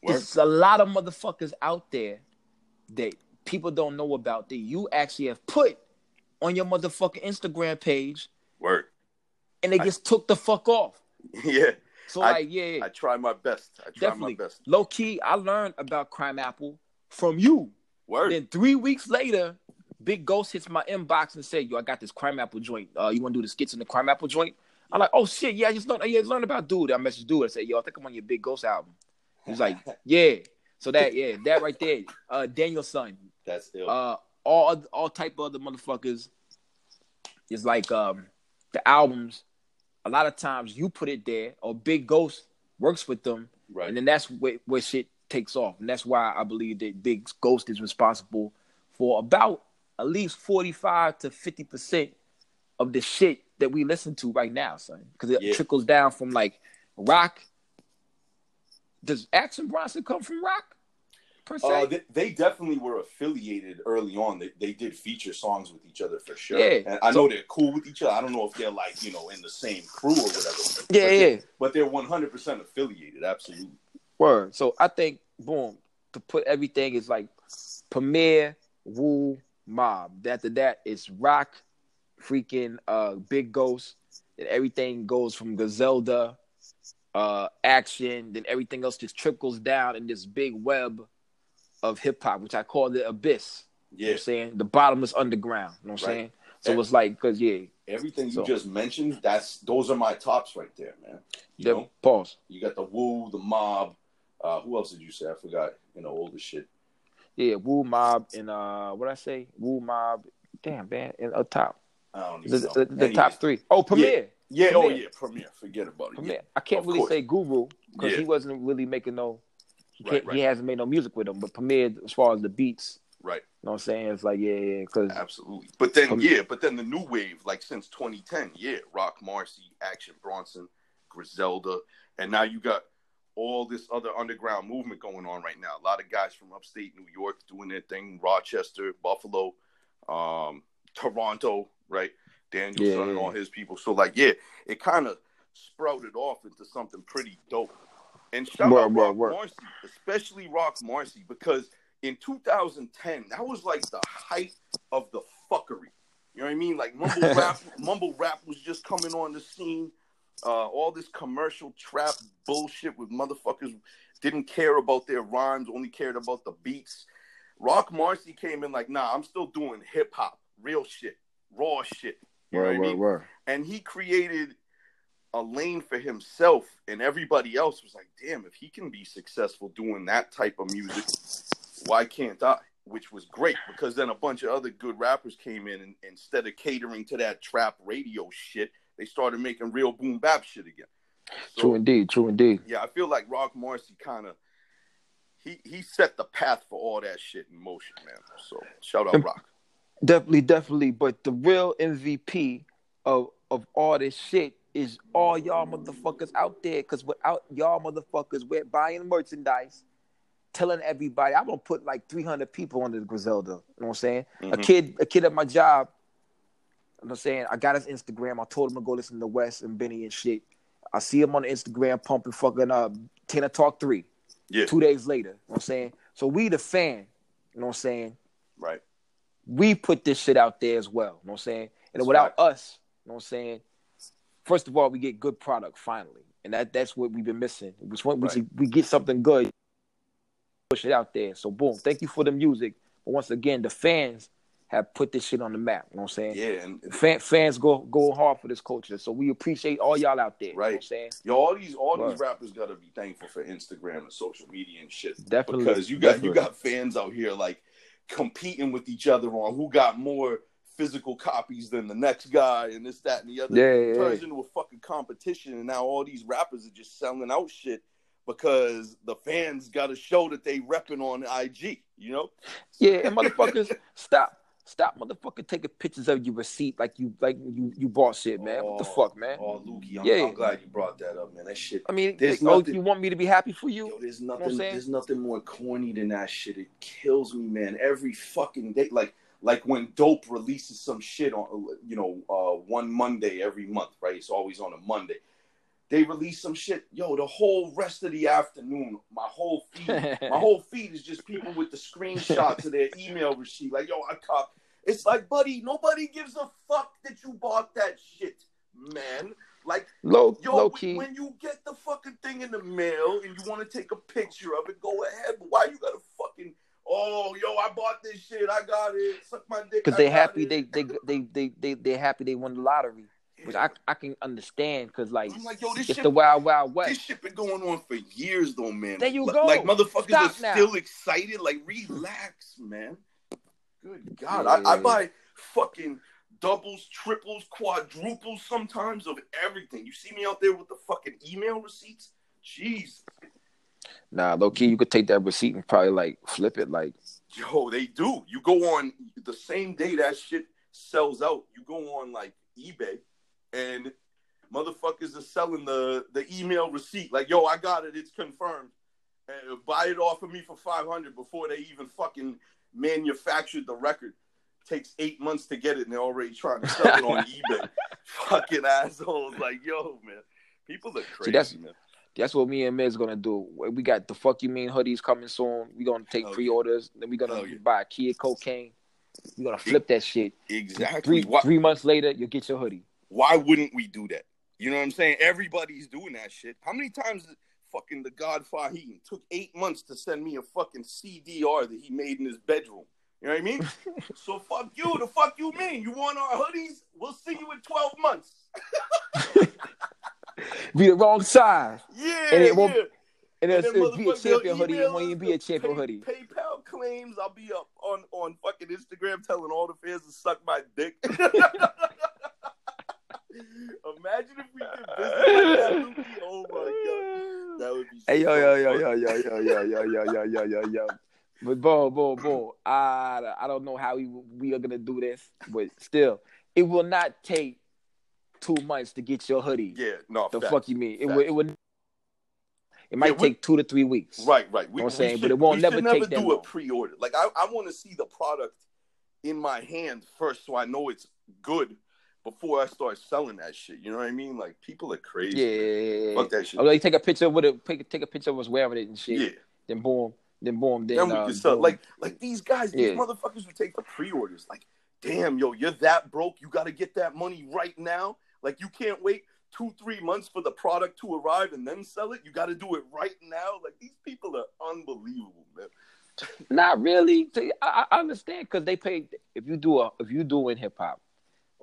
There's a lot of motherfuckers out there that people don't know about that you actually have put on your motherfucking Instagram page, word. and they I- just took the fuck off. Yeah, So I- like, yeah, yeah. I try my best. I try definitely. my best. Low key, I learned about Crimeapple from you. Word. Then three weeks later, Big Ghost hits my inbox and said, "Yo, I got this Crimeapple joint. Uh, you want to do the skits in the Crimeapple joint?" I'm like, "Oh shit, yeah, I just learned. Yeah, learned about dude." I messaged dude. I said, "Yo, I think I'm on your Big Ghost album." He's like, "Yeah." So that, yeah, that right there, uh, Daniel's son, That's ill. uh, all all type of other motherfuckers is like um the albums. A lot of times you put it there, or Big Ghost works with them, right. and then that's where, where shit takes off. And that's why I believe that Big Ghost is responsible for about at least 45 to 50% of the shit that we listen to right now, son. Because it Yeah. trickles down from like rock. Does Action Bronson come from rock? Per se? Uh, they, they definitely were affiliated early on. They, they did feature songs with each other for sure. Yeah. And I So- know they're cool with each other. I don't know if they're like, you know, in the same crew or whatever. yeah, but they're, yeah. But they're 100% affiliated. Absolutely. Word. So I think, boom, to put everything is like Premier, Woo, Mob. After that, it's Rock, freaking uh, Big Ghost. and everything goes from Griselda, uh, Action. Then everything else just trickles down in this big web of hip hop, which I call the abyss. You know Yeah. what I'm saying? The bottomless underground. You know what I'm Right. saying? So Yeah. it's like, because, yeah, Everything you So- just mentioned, that's those are my tops right there, man. You know, pause. you got the Woo, the Mob. Uh, who else did you say? I forgot. You know, all the shit. Yeah, Woo Mob and uh, what I say? Woo Mob. Damn, man, and up top. I don't The, the, the Anyways. top three. Oh, Premier. Yeah. Oh Premier. yeah. Premier. Forget about it. Premier. Yeah. I can't Of really course. say Guru because Yeah. he wasn't really making no. He, Right, right. he hasn't made no music with him, but Premier, as far as the beats, Right. you know what I'm saying? It's like, yeah, yeah, because Absolutely. But then, yeah, but then the new wave, like since 2010, yeah, Roc Marci, Action Bronson, Griselda, and now you got all this other underground movement going on right now. A lot of guys from upstate New York doing their thing, Rochester, Buffalo, um, Toronto, right? Daniel Son Yeah. and all his people. So, like, yeah, it kind of sprouted off into something pretty dope. And shout Word, out word, Rock word. Marcy, especially Roc Marci, because in 2010, that was like the height of the fuckery. You know what I mean? Like mumble rap, mumble rap was just coming on the scene. Uh, all this commercial trap bullshit with motherfuckers didn't care about their rhymes, only cared about the beats. Roc Marci came in like, nah, I'm still doing hip hop, real shit, raw shit. You know what I mean? word. and he created a lane for himself and everybody else was like damn if he can be successful doing that type of music why can't i which was great because then a bunch of other good rappers came in and instead of catering to that trap radio shit they started making real boom bap shit again So, True indeed. True indeed. yeah i feel like rock marcy kind of he he set the path for all that shit in motion man so shout out rock Definitely, definitely. But the real MVP of of all this shit is all y'all motherfuckers out there. Because without y'all motherfuckers, we're buying merchandise, telling everybody. I'm gonna put like 300 people under this Griselda. You know what I'm saying? A Mhm. kid, a kid at my job. You know what I'm saying? I got his Instagram. I told him to go listen to West and Benny and shit. I see him on Instagram pumping fucking uh Tana Talk 3 yeah two days later. You know what I'm saying? So we the fan, you know what I'm saying? right we put this shit out there as well. You know what I'm saying? And That's without fact. us, you know what I'm saying? First of all, we get good product finally. And that that's what we've been missing. Which one we, Right. we get something good, push it out there. So boom, thank you for the music. But once again, the fans have put this shit on the map. You know what I'm saying? yeah and Fan, fans go go hard for this culture. So we appreciate all y'all out there. You know what I'm Right. saying? Yo, all these all Right. these rappers gotta be thankful for Instagram and social media and shit. Definitely. Because you got you got fans out here like competing with each other on who got more physical copies than the next guy and this, that, and the other. Yeah, It yeah, turns yeah. into a fucking competition and now all these rappers are just selling out shit because the fans gotta show that they repping on IG, you know? Yeah, and motherfuckers, stop. Stop motherfucking taking pictures of your receipt like you like you you bought shit, man. what the Oh, fuck, man? Oh, Lukey, I'm, Yeah. I'm glad you brought that up, man. That shit. I mean, There's oh, nothing- you want me to be happy for you? Yo, there's what I'm nothing. there's nothing more corny than that shit. It kills me, man. Every fucking day, like like when Daupe releases some shit on, you know, uh, one Monday every month, right? It's always on a Monday. They release some shit. Yo, the whole rest of the afternoon, my whole feed, my whole feed is just people with the screenshots of their email receipt. Like, yo, I cop. It's like, buddy, nobody gives a fuck that you bought that shit, man. Like, Low, Yo, low when- key. when you get the fucking thing in the mail and you want to take a picture of it, go ahead. But why you gotta fucking? Oh, yo, I bought this shit. I got it. Suck my dick. Because they got happy it. they they they they they they happy they won the lottery, which I I can understand because like like, yo, this it's shit. the wild wild west. this shit been going on for years, though, man. There you Like- go. Like motherfuckers Stop are now. still excited. Like, relax, man. Good God, I, I buy fucking doubles, triples, quadruples sometimes of everything. You see me out there with the fucking email receipts? Jeez. Nah, low key, you could take that receipt and probably like flip it. Like Yo, they do. You go on the same day that shit sells out. You go on like eBay, and motherfuckers are selling the the email receipt. Like, yo, I got it. It's confirmed. Uh, buy it off of me for five hundred before they even fucking manufactured the record. Takes eight months to get it, and they're already trying to sell it on eBay. Fucking assholes! Like, yo, man, people are crazy, that's- man. that's what me and Miz gonna do. We got the fuck you mean hoodies coming soon. We gonna take pre-orders. Then we gonna buy Kia cocaine. We gonna flip that shit. Exactly. Three three months later, you'll get your hoodie. Why wouldn't we do that? You know what I'm saying? Everybody's doing that shit. How many times fucking the God Fahim took eight months to send me a fucking CDR that he made in his bedroom? You know what I mean? so fuck you. The fuck you mean? You want our hoodies? We'll see you in 12 months. Be the wrong size. Yeah, And it won't- yeah. And And it's be a champion hoodie. It won't even be a champion pay- hoodie. PayPal claims. I'll be up on on fucking Instagram telling all the fans to suck my dick. Imagine if we did business like that, Luki. Oh my god, that would be. Hey yo yo yo yo yo yo yo yo yo yo yo yo yo. But boom boom boom. I I don't know how we we are gonna do this, but still, it will not take two months to get your hoodie. Yeah, no. the facts. fuck you mean? It Facts. would it would. It might Yeah, we- take two to three weeks. Right, right. We, know what I'm saying? should, But it won't we never take never that do a pre-order. Like I, I want to see the product in my hand first, so I know it's good before I start selling that shit. You know what I mean? Like people are crazy. Yeah. Fuck that shit. Or like take a picture with it. Take, take a picture of us wearing it and shit. yeah. Then boom. Then boom. Then, Then we uh, can sell. boom. Like, like these guys, these Yeah. motherfuckers who take the pre-orders. Like, damn, yo, you're that broke. You got to get that money right now. Like, you can't wait two, three months for the product to arrive and then sell it. You got to do it right now. Like, these people are unbelievable, man. Not really. I, I understand because they pay. If you do a, if you doing hip hop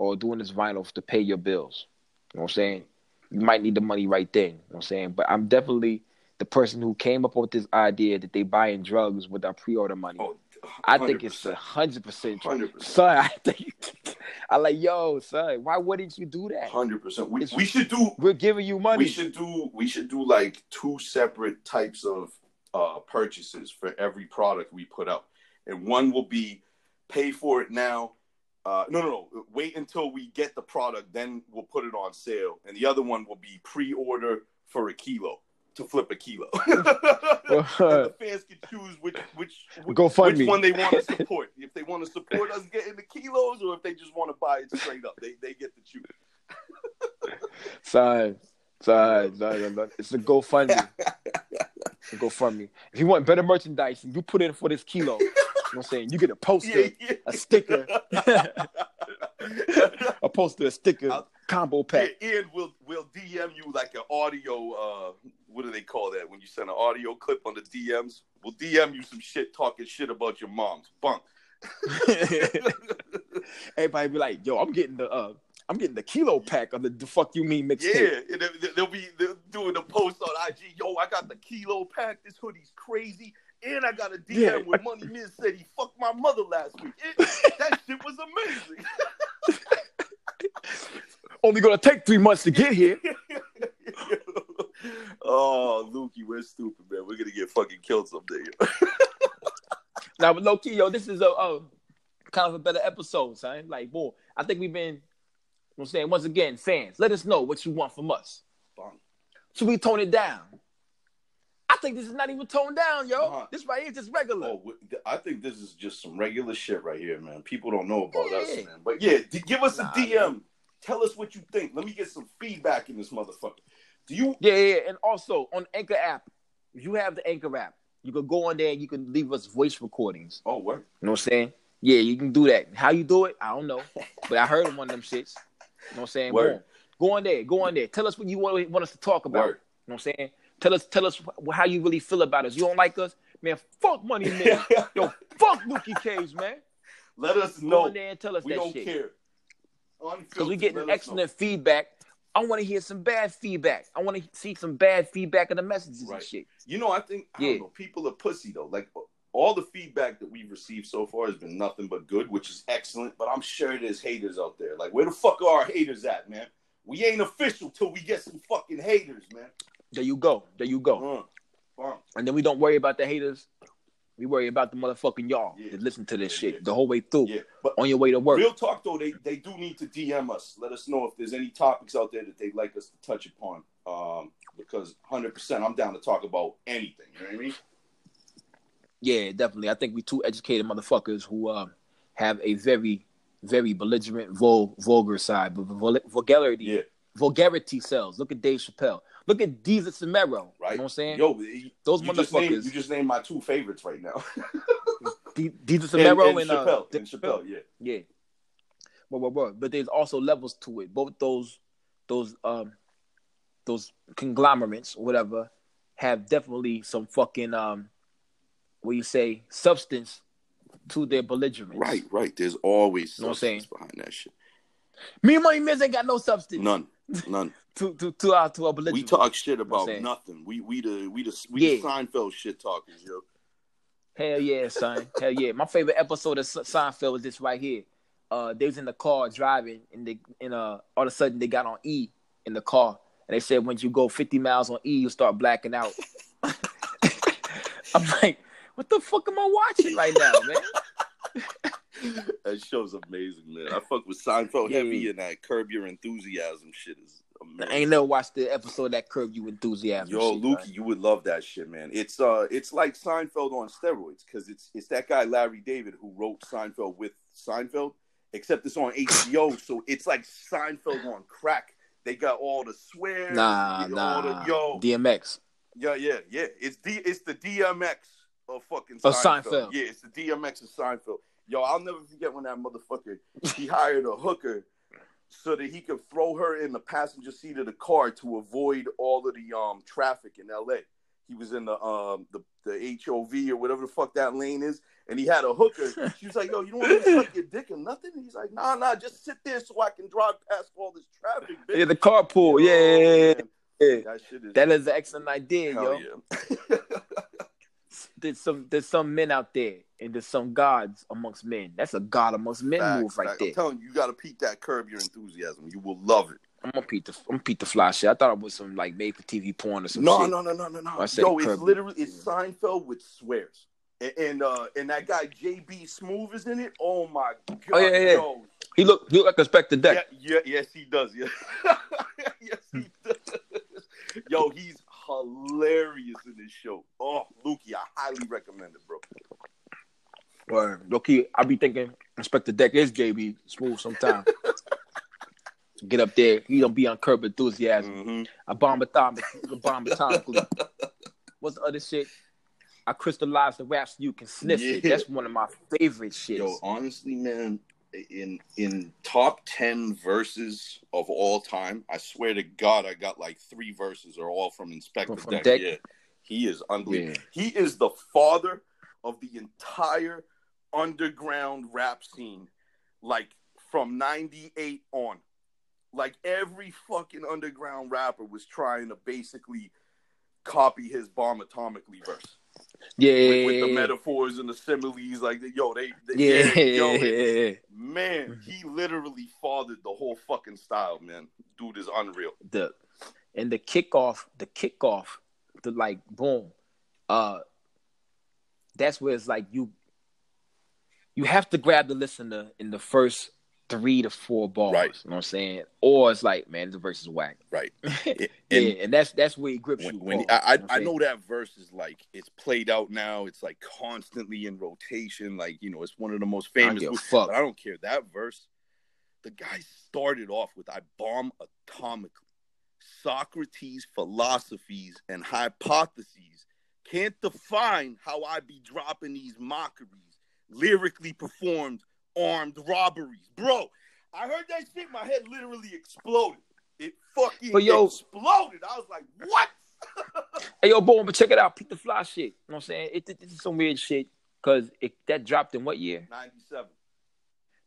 or doing this vinyl to pay your bills, you know what I'm saying. You might need the money right then. You know what I'm saying. But I'm definitely the person who came up with this idea that they buying drugs with our pre-order money. Oh, I think it's a 100%. hundred percent. true. 100%. Son, I think I like yo, son. Why wouldn't you do that? Hundred percent. We It's- we should do We're giving you money. we should do we should do like two separate types of uh purchases for every product we put out, and one will be pay for it now. Uh, no, no, no. Wait until we get the product, then we'll put it on sale, and the other one will be pre-order for a kilo to flip a kilo. the fans can choose which which Go which me. one they want to support. if they want to support us getting the kilos, or if they just want to buy it straight up, they they get to choose. Son, son, son, son. It's a GoFundMe. It's a GoFundMe. If you want better merchandise, you put in for this kilo. You know what I'm saying? You get a poster, Yeah, yeah. a sticker, a poster, a sticker, I'll- combo pack. Yeah, and we'll we'll DM you like an audio. Uh, what do they call that when you send an audio clip on the DMs? We'll DM you some shit talking shit about your moms. Bunk. Everybody be like, "Yo, I'm getting the, uh, I'm getting the kilo pack of the, the fuck you mean mixtape." Yeah, they- they'll be they'll doing the post on IG. Yo, I got the kilo pack. This hoodie's crazy. And I got a DM Yeah. where Money Miz said he fucked my mother last week. It- that shit was amazing. Only gonna take three months to get here. oh, Lukey, we're stupid, man. We're gonna get fucking killed someday. Now, but low key, yo, this is a, uh, kind of a better episode, son. Like, boy, I think we've been. You know I'm saying once again, fans, let us know what you want from us. Should we tone it down? I think this is not even toned down, yo. Uh-huh. This right here is just regular. Oh, I think this is just some regular shit right here, man. People don't know about us, man. But yeah, give us Nah, a DM. Tell us what you think. Let me get some feedback in this motherfucker. Do you? Yeah, yeah, yeah. And also on Anchor app, if you have the Anchor app, you can go on there and you can leave us voice recordings. Oh, what? You know what I'm saying? Yeah, you can do that. How you do it, I don't know. But I heard one of them shits. You know what I'm saying? Word. Go on there. Go on there. Tell us what you want, want us to talk about. Word. You know what I'm saying? Tell us, tell us how you really feel about us. You don't like us, man? Fuck money, man. Yo, fuck Lucky Cage, man. Let us Go know. on there and tell us We that don't shit. care. Because we Unfiltered, getting excellent feedback. I want to hear some bad feedback. I want to see some bad feedback in the messages Right. and shit. You know, I think I Yeah. don't know. People are pussy though. Like all the feedback that we've received so far has been nothing but good, which is excellent. But I'm sure there's haters out there. Like, where the fuck are our haters at, man? We ain't official till we get some fucking haters, man. There you go. There you go. Uh, fine. And then we don't worry about the haters. We worry about the motherfucking y'all Yeah. that listen to this Yeah, shit yeah. the whole way through Yeah, but on your way to work. real talk though, they they do need to DM us. Let us know if there's any topics out there that they'd like us to touch upon. Um, because 100, percent I'm down to talk about anything. You know what I mean? Yeah, definitely. I think we two educated motherfuckers who um, have a very, very belligerent, vul- vulgar side, but vul- vulgarity, Yeah, vulgarity sells. Look at Dave Chappelle. Look at Deezer Samero. right. You know what I'm saying? Yo, Those you just named motherfuckers. you just named my two favorites right now. De- Deezer and, Samero and and, uh, Chappelle. Dave And Chappelle, yeah. Yeah. But, but, but, but there's also levels to it. Both those those um those conglomerates or whatever have definitely some fucking um what you say substance to their belligerence. Right, right. There's always you Know what I'm substance saying? behind that shit. Me and Money Miz ain't got no substance None, none. To to to our to our we talk shit about saying? nothing. We we the we the we Yeah. the Seinfeld shit talkers, yo. Hell yeah, son. Hell yeah. My favorite episode of Se- Seinfeld was this right here. Uh, they was in the car driving, and they, and uh, all of a sudden they got on E in the car, and they said once you go 50 miles on E, you start blacking out. I'm like, what the fuck am I watching right now, man? That show's amazing, man. I fuck with Seinfeld Yeah. heavy, and that Curb Your Enthusiasm shit is I ain't never watched the episode that Curb You Enthusiasm. Yo, shit, Lukey, man. you would love that shit, man. It's uh, it's like Seinfeld on steroids because it's it's that guy Larry David who wrote Seinfeld with Seinfeld, except it's on HBO, so it's like Seinfeld on crack. They got all the swear, Nah, all nah. the, yo, DMX. yeah, yeah, yeah. It's D, it's the DMX of fucking Of Seinfeld. Seinfeld. Yeah, it's the DMX of Seinfeld. Yo, I'll never forget when that motherfucker he hired a hooker so that he could throw her in the passenger seat of the car to avoid all of the um traffic in LA. He was in the um the, the HOV or whatever the fuck that lane is, and he had a hooker. She was like, "Yo, you don't want me to suck your dick or nothing?" And he's like, "Nah, nah, just sit there so I can drive past all this traffic." Bitch. Yeah, the carpool. Yeah, yeah, yeah, yeah. That shit is That is an excellent idea, yo. yeah. there's some there's some men out there and there's some gods amongst men. That's a god amongst men Facts, move right facts. there. I'm telling you, you got to peep that curb your enthusiasm. You will love it. I'm gonna Pete the I'm Pete the fly shit. I thought it was some like made for TV porn or some No, shit. no, no, no, no, no. Said Yo, it's curb. literally it's Seinfeld with swears, and and, uh, and that guy JB Smooth is in it. Oh my god! Oh, yeah, yeah. Yo, He look he look like a Spectre yeah, yeah, yes, he does. Yeah, yes, he does. Yo, he's hilarious in this show. Oh, Lukey, I highly recommend it, bro. Or okay, I be thinking Inspector Deck is JB Smooth sometime. Get up there, he don't be on curb enthusiasm. Mhm. A bomb atomically. What's the other shit? I crystallized the raps so you can sniff it. That's one of my favorite shits. Yo, honestly, man, in in top ten verses of all time, I swear to God, I got like three verses are all from Inspector From Deck. Deck? Yeah, he is unbelievable. Yeah. He is the father of the entire underground rap scene, like from '98 on. Like every fucking underground rapper was trying to basically copy his bomb atomically verse yeah, with, with the metaphors and the similes. Like, yo, they, they yeah, yo, yeah. Man, he literally fathered the whole fucking style, man. Dude is unreal. the and the kickoff, the kickoff, the like boom, uh, that's where it's like you you have to grab the listener in the first three to four bars. Right. You know what I'm saying? Or it's like, man, the verse is whack. Right. yeah, And and that's that's where he grips when, you. when I, you I, know I I'm know that verse is like it's played out now. It's like constantly in rotation. Like you know, it's one of the most? I famous. But fuck. I don't care. That verse, the guy started off with "I bomb atomically." Socrates' philosophies and hypotheses can't define how I be dropping these mockeries, lyrically performed armed robberies, bro. I heard that shit. My head literally exploded. It fucking But yo- exploded. I was like, what? Hey yo, boom, but check it out. Peep the fly shit. You know what I'm saying? It, this is some weird shit. Cause it that dropped in what year? 97.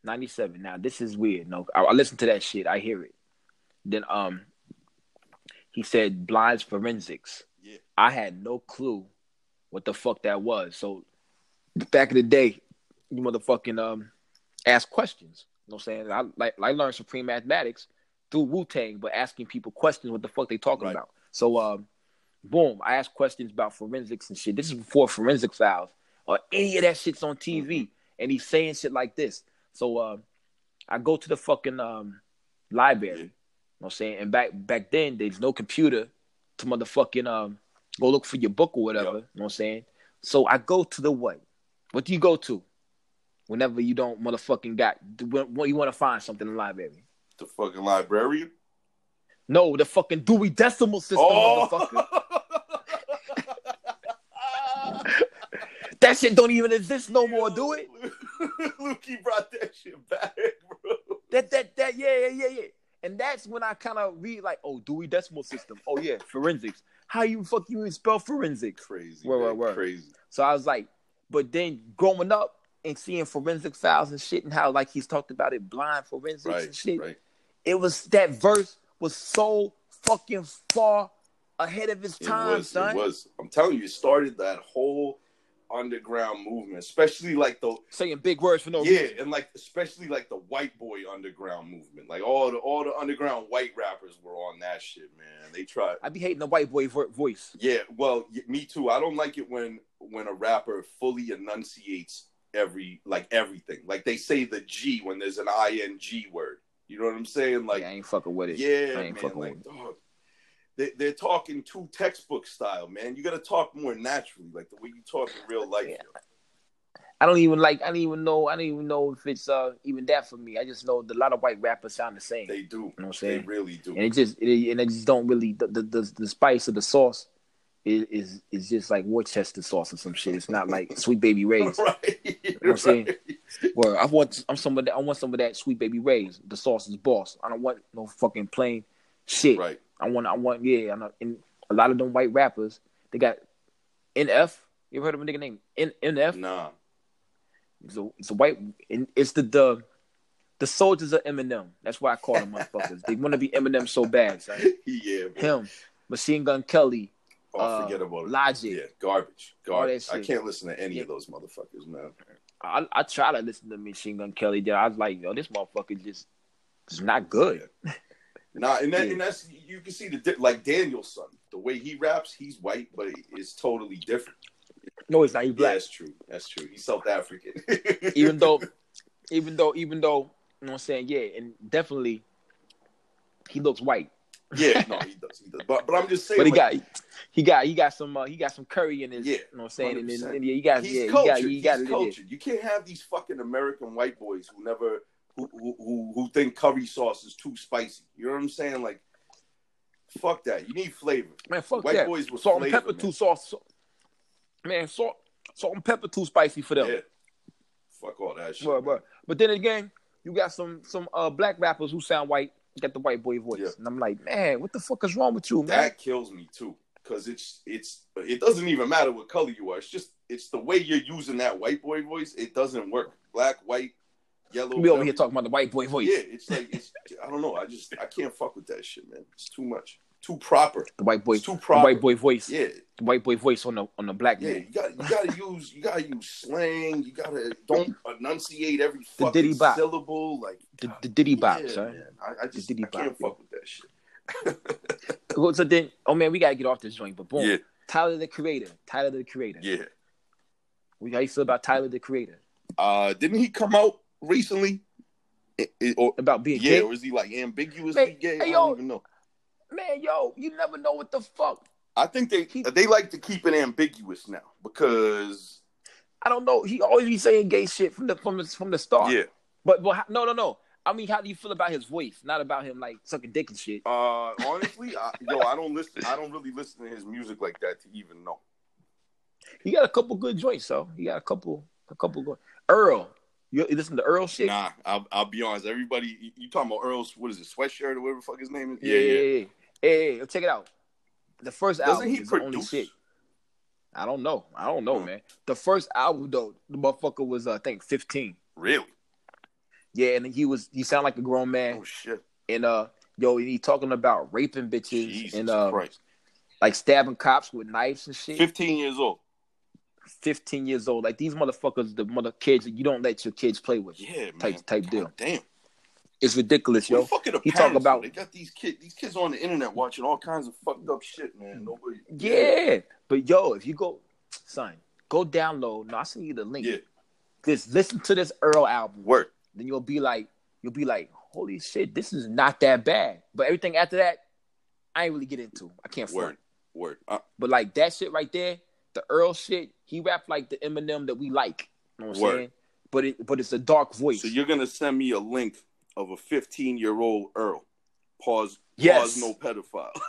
97. Now this is weird. No, I, I listen to that shit. I hear it. Then um he said blinds forensics. Yeah. I had no clue what the fuck that was. So back in the day, you motherfucking um ask questions. You know what I'm saying? I like I learned supreme mathematics through Wu Tang, but asking people questions what the fuck they talking Right. about. So um boom, I asked questions about forensics and shit. This is before forensic files or any of that shit's on TV. Mm-hmm. And he's saying shit like this. So um I go to the fucking um library. You know what I'm saying? And back back then there's no computer to motherfucking um go look for your book or whatever. Yep. You know what I'm saying? So I go to the what? What do you go to? Whenever you don't motherfucking got when, you want to find something in the library. The fucking librarian. No, the fucking Dewey Decimal System, Oh, motherfucker. That shit don't even exist no more, do it? Lukey brought that shit back, bro. That that that yeah yeah yeah yeah. And that's when I kind of read like, oh, Dewey Decimal System. Oh yeah, forensics. How you fuck you even spell forensics? Crazy. Word, man, word, word. Crazy. So I was like, but then growing up and seeing forensic files and shit and how like he's talked about it, blind forensics and shit. Right. It was that verse was so fucking far ahead of his It time, was. son. It was. I'm telling you, it started that whole underground movement, especially like the Saying big words for no yeah, reason. and like especially like the white boy underground movement. Like all the all the underground white rappers were on that shit, man. They tried. I be hating the white boy voice. Yeah, well, me too. I don't like it when when a rapper fully enunciates every like everything. Like they say the G when there's an ing word. You know what I'm saying? Like yeah, I ain't fucking with it. yeah, I ain't man. fucking Like with dog, they, they're talking too textbook style, man. You got to talk more naturally, like the way you talk in real life. Yeah. I don't even like. I don't even know. I don't even know if it's uh even that for me. I just know a lot of white rappers sound the same. They do. You know what I'm saying? They really do. and it just it, and it just don't really the the, the, the spice of the sauce is, is is just like Worcester sauce or some shit. It's not like Sweet Baby Ray's. right. Know what I'm saying? Well, I want I'm some of that I want some of that Sweet Baby Ray's. The sauce is boss. I don't want no fucking plain shit. Right. I want I want yeah. I know, and a lot of them white rappers they got NF. You ever heard of a nigga named N, NF? Nah. It's a, it's a white. It's the the the soldiers of Eminem. That's why I call them motherfuckers. they want to be Eminem so bad. Son. yeah. Bro. Him, Machine Gun Kelly, Oh, uh, forget about it. Logic. Yeah, garbage. Garbage. I can't listen to any Yeah. of those motherfuckers, man. I, I try to listen to Machine Gun Kelly. Then I was like, yo, this motherfucker just is not good. Nah, and, that, Yeah. and that's you can see the di- like Daniel's son, the way he raps, he's white, but it's totally different. No, it's not. He's Yeah, black. that's true. That's true. He's South African. even though, even though, even though, you know what I'm saying? Yeah, and definitely, he looks white. yeah, no, he does. He does. But but I'm just saying, But he like, got, he got, he got some, uh, he got some curry in his. Yeah, You know what I'm saying? And, then 100%. and yeah, he got, he's yeah, he got, he got he's it. cultured. You can't have these fucking American white boys who never who, who who who think curry sauce is too spicy. You know what I'm saying? Like, fuck that. You need flavor. Man, fuck White that. boys with salt and pepper man. too sauce. So, man, salt, salt and pepper too spicy for them. Yeah. Fuck all that shit. But, but, but then again, you got some some uh black rappers who sound white, got the white boy voice, Yeah. and I'm like, man, what the fuck is wrong with you, man? that kills me too because it's it's it doesn't even matter what color you are. It's just it's the way you're using that white boy voice it doesn't work. Black white yellow we over here talking about the white boy voice. yeah it's like it's i don't know. I just i can't fuck with that shit man. It's too much too proper The white boy, it's too the proper white boy voice, yeah the white boy voice on the on the black yeah man. you got you gotta use you gotta use slang you gotta don't enunciate every The fucking diddy bop. syllable like The, the Diddy bop, yeah, son. man. I, I just diddy I can't bop, yo. fuck with that shit Well, So then, oh man, we gotta get off this joint. But boom, yeah Tyler the Creator, Tyler the Creator. yeah We how you feel about Tyler the Creator? Uh, didn't he come out recently? It- it- or, about being gay. yeah, gay. or is he like ambiguously Man, gay? hey, I don't even know. Man, yo, you never know what the fuck. I think they He- they like to keep it ambiguous now because I don't know. He always be saying gay shit from the from the from the start. yeah. But but no no no. I mean, how do you feel about his voice? Not about him like sucking dick and shit. Uh, honestly, I, yo, I don't listen. I don't really listen to his music like that to even know. He got a couple good joints, so he got a couple a couple good. Earl, you, listen to Earl shit? Nah, I'll, I'll be honest. Everybody, you, you talking about Earl's what is it, sweatshirt or whatever the fuck his name is? yeah, yeah, yeah. Hey, hey, check it out. The first Doesn't album he is the only produce? shit. I don't know. I don't know, man. The first album though, the motherfucker was uh, I think 15. Really? Yeah, and he was he sounded like a grown man. Oh shit! And uh, yo, he talking about raping bitches Jesus and uh, Christ! like stabbing cops with knives and shit. Fifteen years old. 15 years old. Like these motherfuckers, the mother kids that you don't let your kids play with. Yeah, man. Type- type God deal. Damn. It's ridiculous, yo. the fuck are the he talk about- they got these kids. These kids on the internet watching all kinds of fucked up shit, man. Nobody. Yeah. But yo, if you go, son, go download. No, I'll send you the link. Yeah. Just listen to this Earl album. Word. Then you'll be like, you'll be like, holy shit, this is not that bad. But everything after that, I ain't really get into. I can't Word. front. Word. Uh, But like that shit right there, the Earl shit, he rapped like the Eminem that we like. You know what I'm Word. saying? But it but it's a dark voice. so you're gonna send me a link of a 15 year old Earl. Pause. Yes. Pause. No pedophile.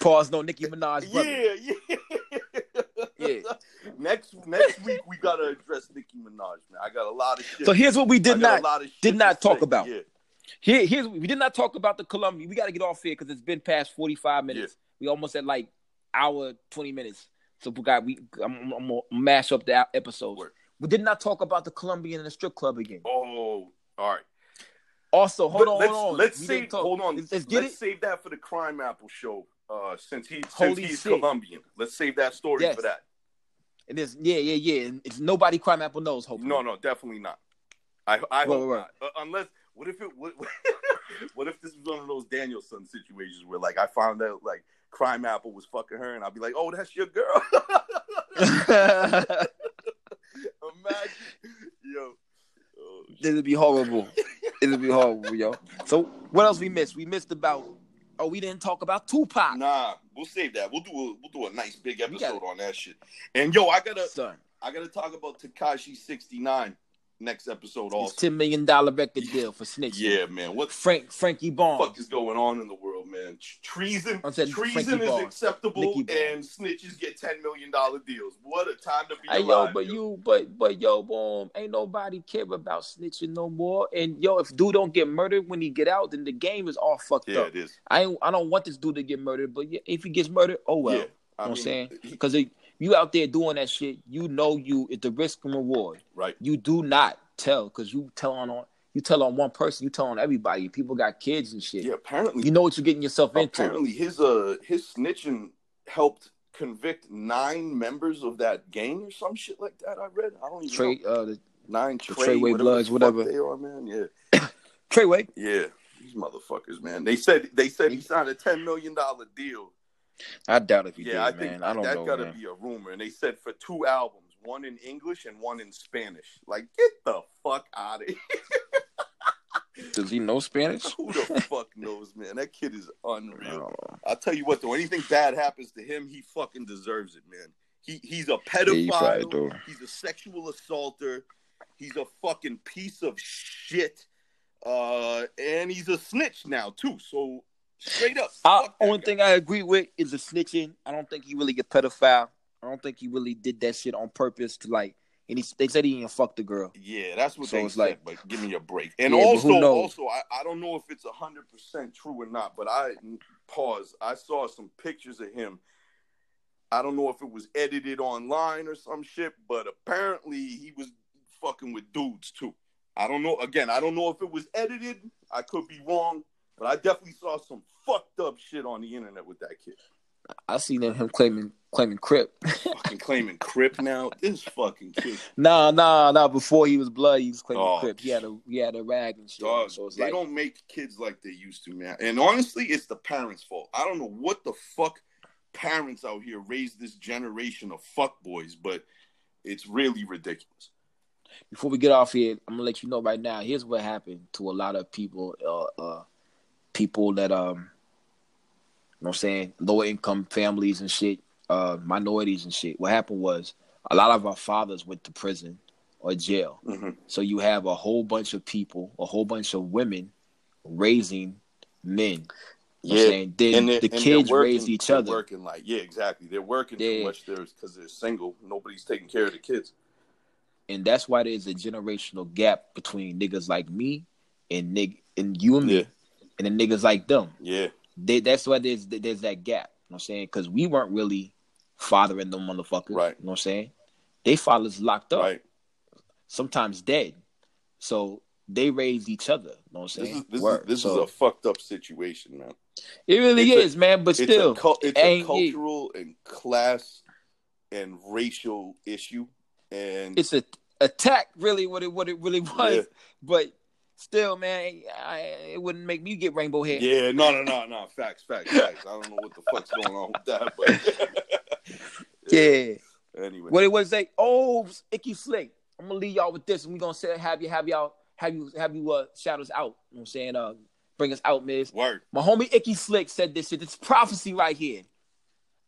Pause no Nicki Minaj brother. yeah. Yeah. Yeah. Next next week we gotta address Nicki Minaj, man. I got a lot of shit. So here's what we did not lot of shit did not talk say. about. Yeah. Here, here's we did not talk about the Columbia. We got to get off here because it's been past 45 minutes. We almost at like hour 20 minutes. So we got we I'm, I'm gonna mash up the episodes. Word. We did not talk about the Colombian and the strip club again. Oh, all right. Also, hold on, let's, hold on. Let's We save. Hold on. Let's, let's get let's it. save that for the Crime Apple show. Uh, since he since Holy he's shit. Colombian, let's save that story Yes. for that. And it's yeah, yeah, yeah. And it's nobody crime apple knows. Hopefully, No, no, definitely not. I I hope right, not. Uh, unless what if it what, what if this was one of those Danielson situations where like I found out like Crime Apple was fucking her and I'd be like, oh, that's your girl. Imagine, yo. Oh. It'll be horrible. It'll be horrible, yo. So what else we missed? We missed about. Oh, we didn't talk about Tupac. Nah, we'll save that. We'll do a we'll do a nice big episode on that shit. And yo, I gotta I gotta talk about Takashi sixty nine next episode also. ten million dollar record deal for snitching. Yeah, man. What Frank Frankie Barnes. fuck is going on in the world, man? Treason, I said treason Frankie is Barnes. acceptable, and snitches get ten million dollar deals. What a time to be Hey yo, but yo. you, but but yo, boom, ain't nobody care about snitching no more. And yo, if dude don't get murdered when he get out, then the game is all fucked yeah, up. it is. I I don't want this dude to get murdered, but yeah, if he gets murdered, oh well. yeah, You I know what I'm mean, saying? he- Because you out there doing that shit, you know you it's the risk and reward. right. You do not tell because you tell on you tell on one person, you tell on everybody. People got kids and shit. Yeah, apparently, You know what you're getting yourself into. apparently his uh his snitching helped convict nine members of that gang or some shit like that. I read. I don't even know. Uh, the nine the Trey, Treyway whatever Bloods, whatever. they are, man. Yeah, Treyway. yeah. These motherfuckers, man. They said they said he signed a ten million dollar deal. I doubt if he Yeah, I did, think man. I don't that know, gotta man. be a rumor. And they said for two albums, one in English and one in Spanish. Like, get the fuck out of here. Does he know Spanish? Who the fuck knows, man? That kid is unreal. don't. I'll tell you what, though, anything bad happens to him, he fucking deserves it, man. He he's a Yeah, pedophile. do. he's a sexual assaulter. He's a fucking piece of shit. Uh, and he's a snitch now too. So straight up, that only thing I agree with is the snitching. I don't think he really a pedophile. I don't think he really did that shit on purpose to like. And he, they said he didn't fuck the girl. Yeah, that's what So they it's said. like- but give me a break. And Yeah, also, also, I, I don't know if it's hundred percent true or not. But I pause. I saw some pictures of him. I don't know if it was edited online or some shit, but apparently he was fucking with dudes too. I don't know. Again, I don't know if it was edited. I could be wrong, but I definitely saw some fucked up shit on the internet with that kid. I seen him claiming claiming crip. Fucking claiming Crip now. This fucking kid. nah, nah, nah. Before he was blood, he was claiming Oh, crip. He had a he had a rag and shit. Dog, so they like don't make kids like they used to, man. And honestly, it's the parents' fault. I don't know what the fuck parents out here raise this generation of fuck boys, but It's really ridiculous. before we get off here, I'm gonna let you know right now. Here's what happened to a lot of people, uh, uh people that um, you know what I'm saying, lower income families and shit, uh, minorities and shit. What happened was a lot of our fathers went to prison or jail. Mhm. So you have a whole bunch of people, a whole bunch of women raising men. You know what I'm saying? Then the kids working- raise each they're other. Working like yeah, exactly. They're working too much there because they're single. Nobody's taking care of the kids. and that's why there's a generational gap between niggas like me and nig and you and me Yeah. And the niggas like them. Yeah, They, that's why there's there's that gap. You know what I'm saying? Because we weren't really fathering them motherfuckers. Right. You know what I'm saying? They fathers locked up, right. sometimes dead. So they raised each other. You know what I'm This saying? is this Word. is this So is a fucked up situation, man. it really it's a- is, man. But It's still, a it's a cultural and class and racial issue, and it's a attack. Really, what it what it really was. Yeah. But still, man, I, it wouldn't make me get rainbow hair. yeah, no, no, no, no, facts, facts, facts. I don't know what the fuck's going on with that, but yeah. Anyway, What it was like, oh, Icky Slick. I'm gonna leave y'all with this, and we gonna say have you have y'all have you have you uh shout us out. You know what I'm saying? Uh bring us out, Miz. word. My homie Icky Slick said this shit. It's prophecy right here.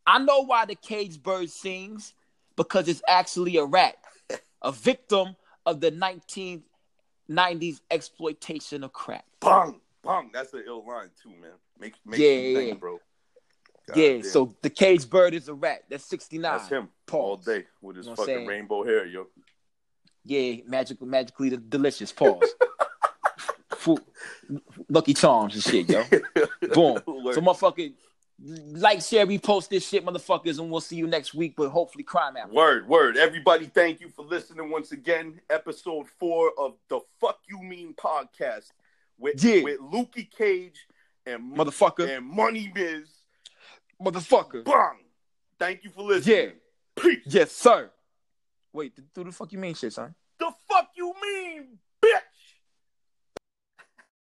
I know why the cage bird sings, because it's actually a rat. a victim of the 1990s exploitation of crack. Bang, bang. That's an ill line too, man. Make make Yeah, you think, yeah. bro. God yeah, damn. so the cage bird is a rat. That's 69. that's him Pause. all day with his You know fucking rainbow hair, yo. Yeah, magical, magically de- delicious. Pause. Lucky Charms and shit, yo. Boom. Word. So, motherfucker, like, share, repost this shit, motherfuckers, and we'll see you next week. But hopefully, crime out. Word, word. Everybody, thank you for listening once again. Episode four of the Fuck You Mean podcast with, Yeah. with Lukey Cage and, Motherfucker, and Money Biz. motherfucker. Bang. Thank you for listening. Yeah. Peace. Yes, sir. Wait, do the fuck you mean shit, son?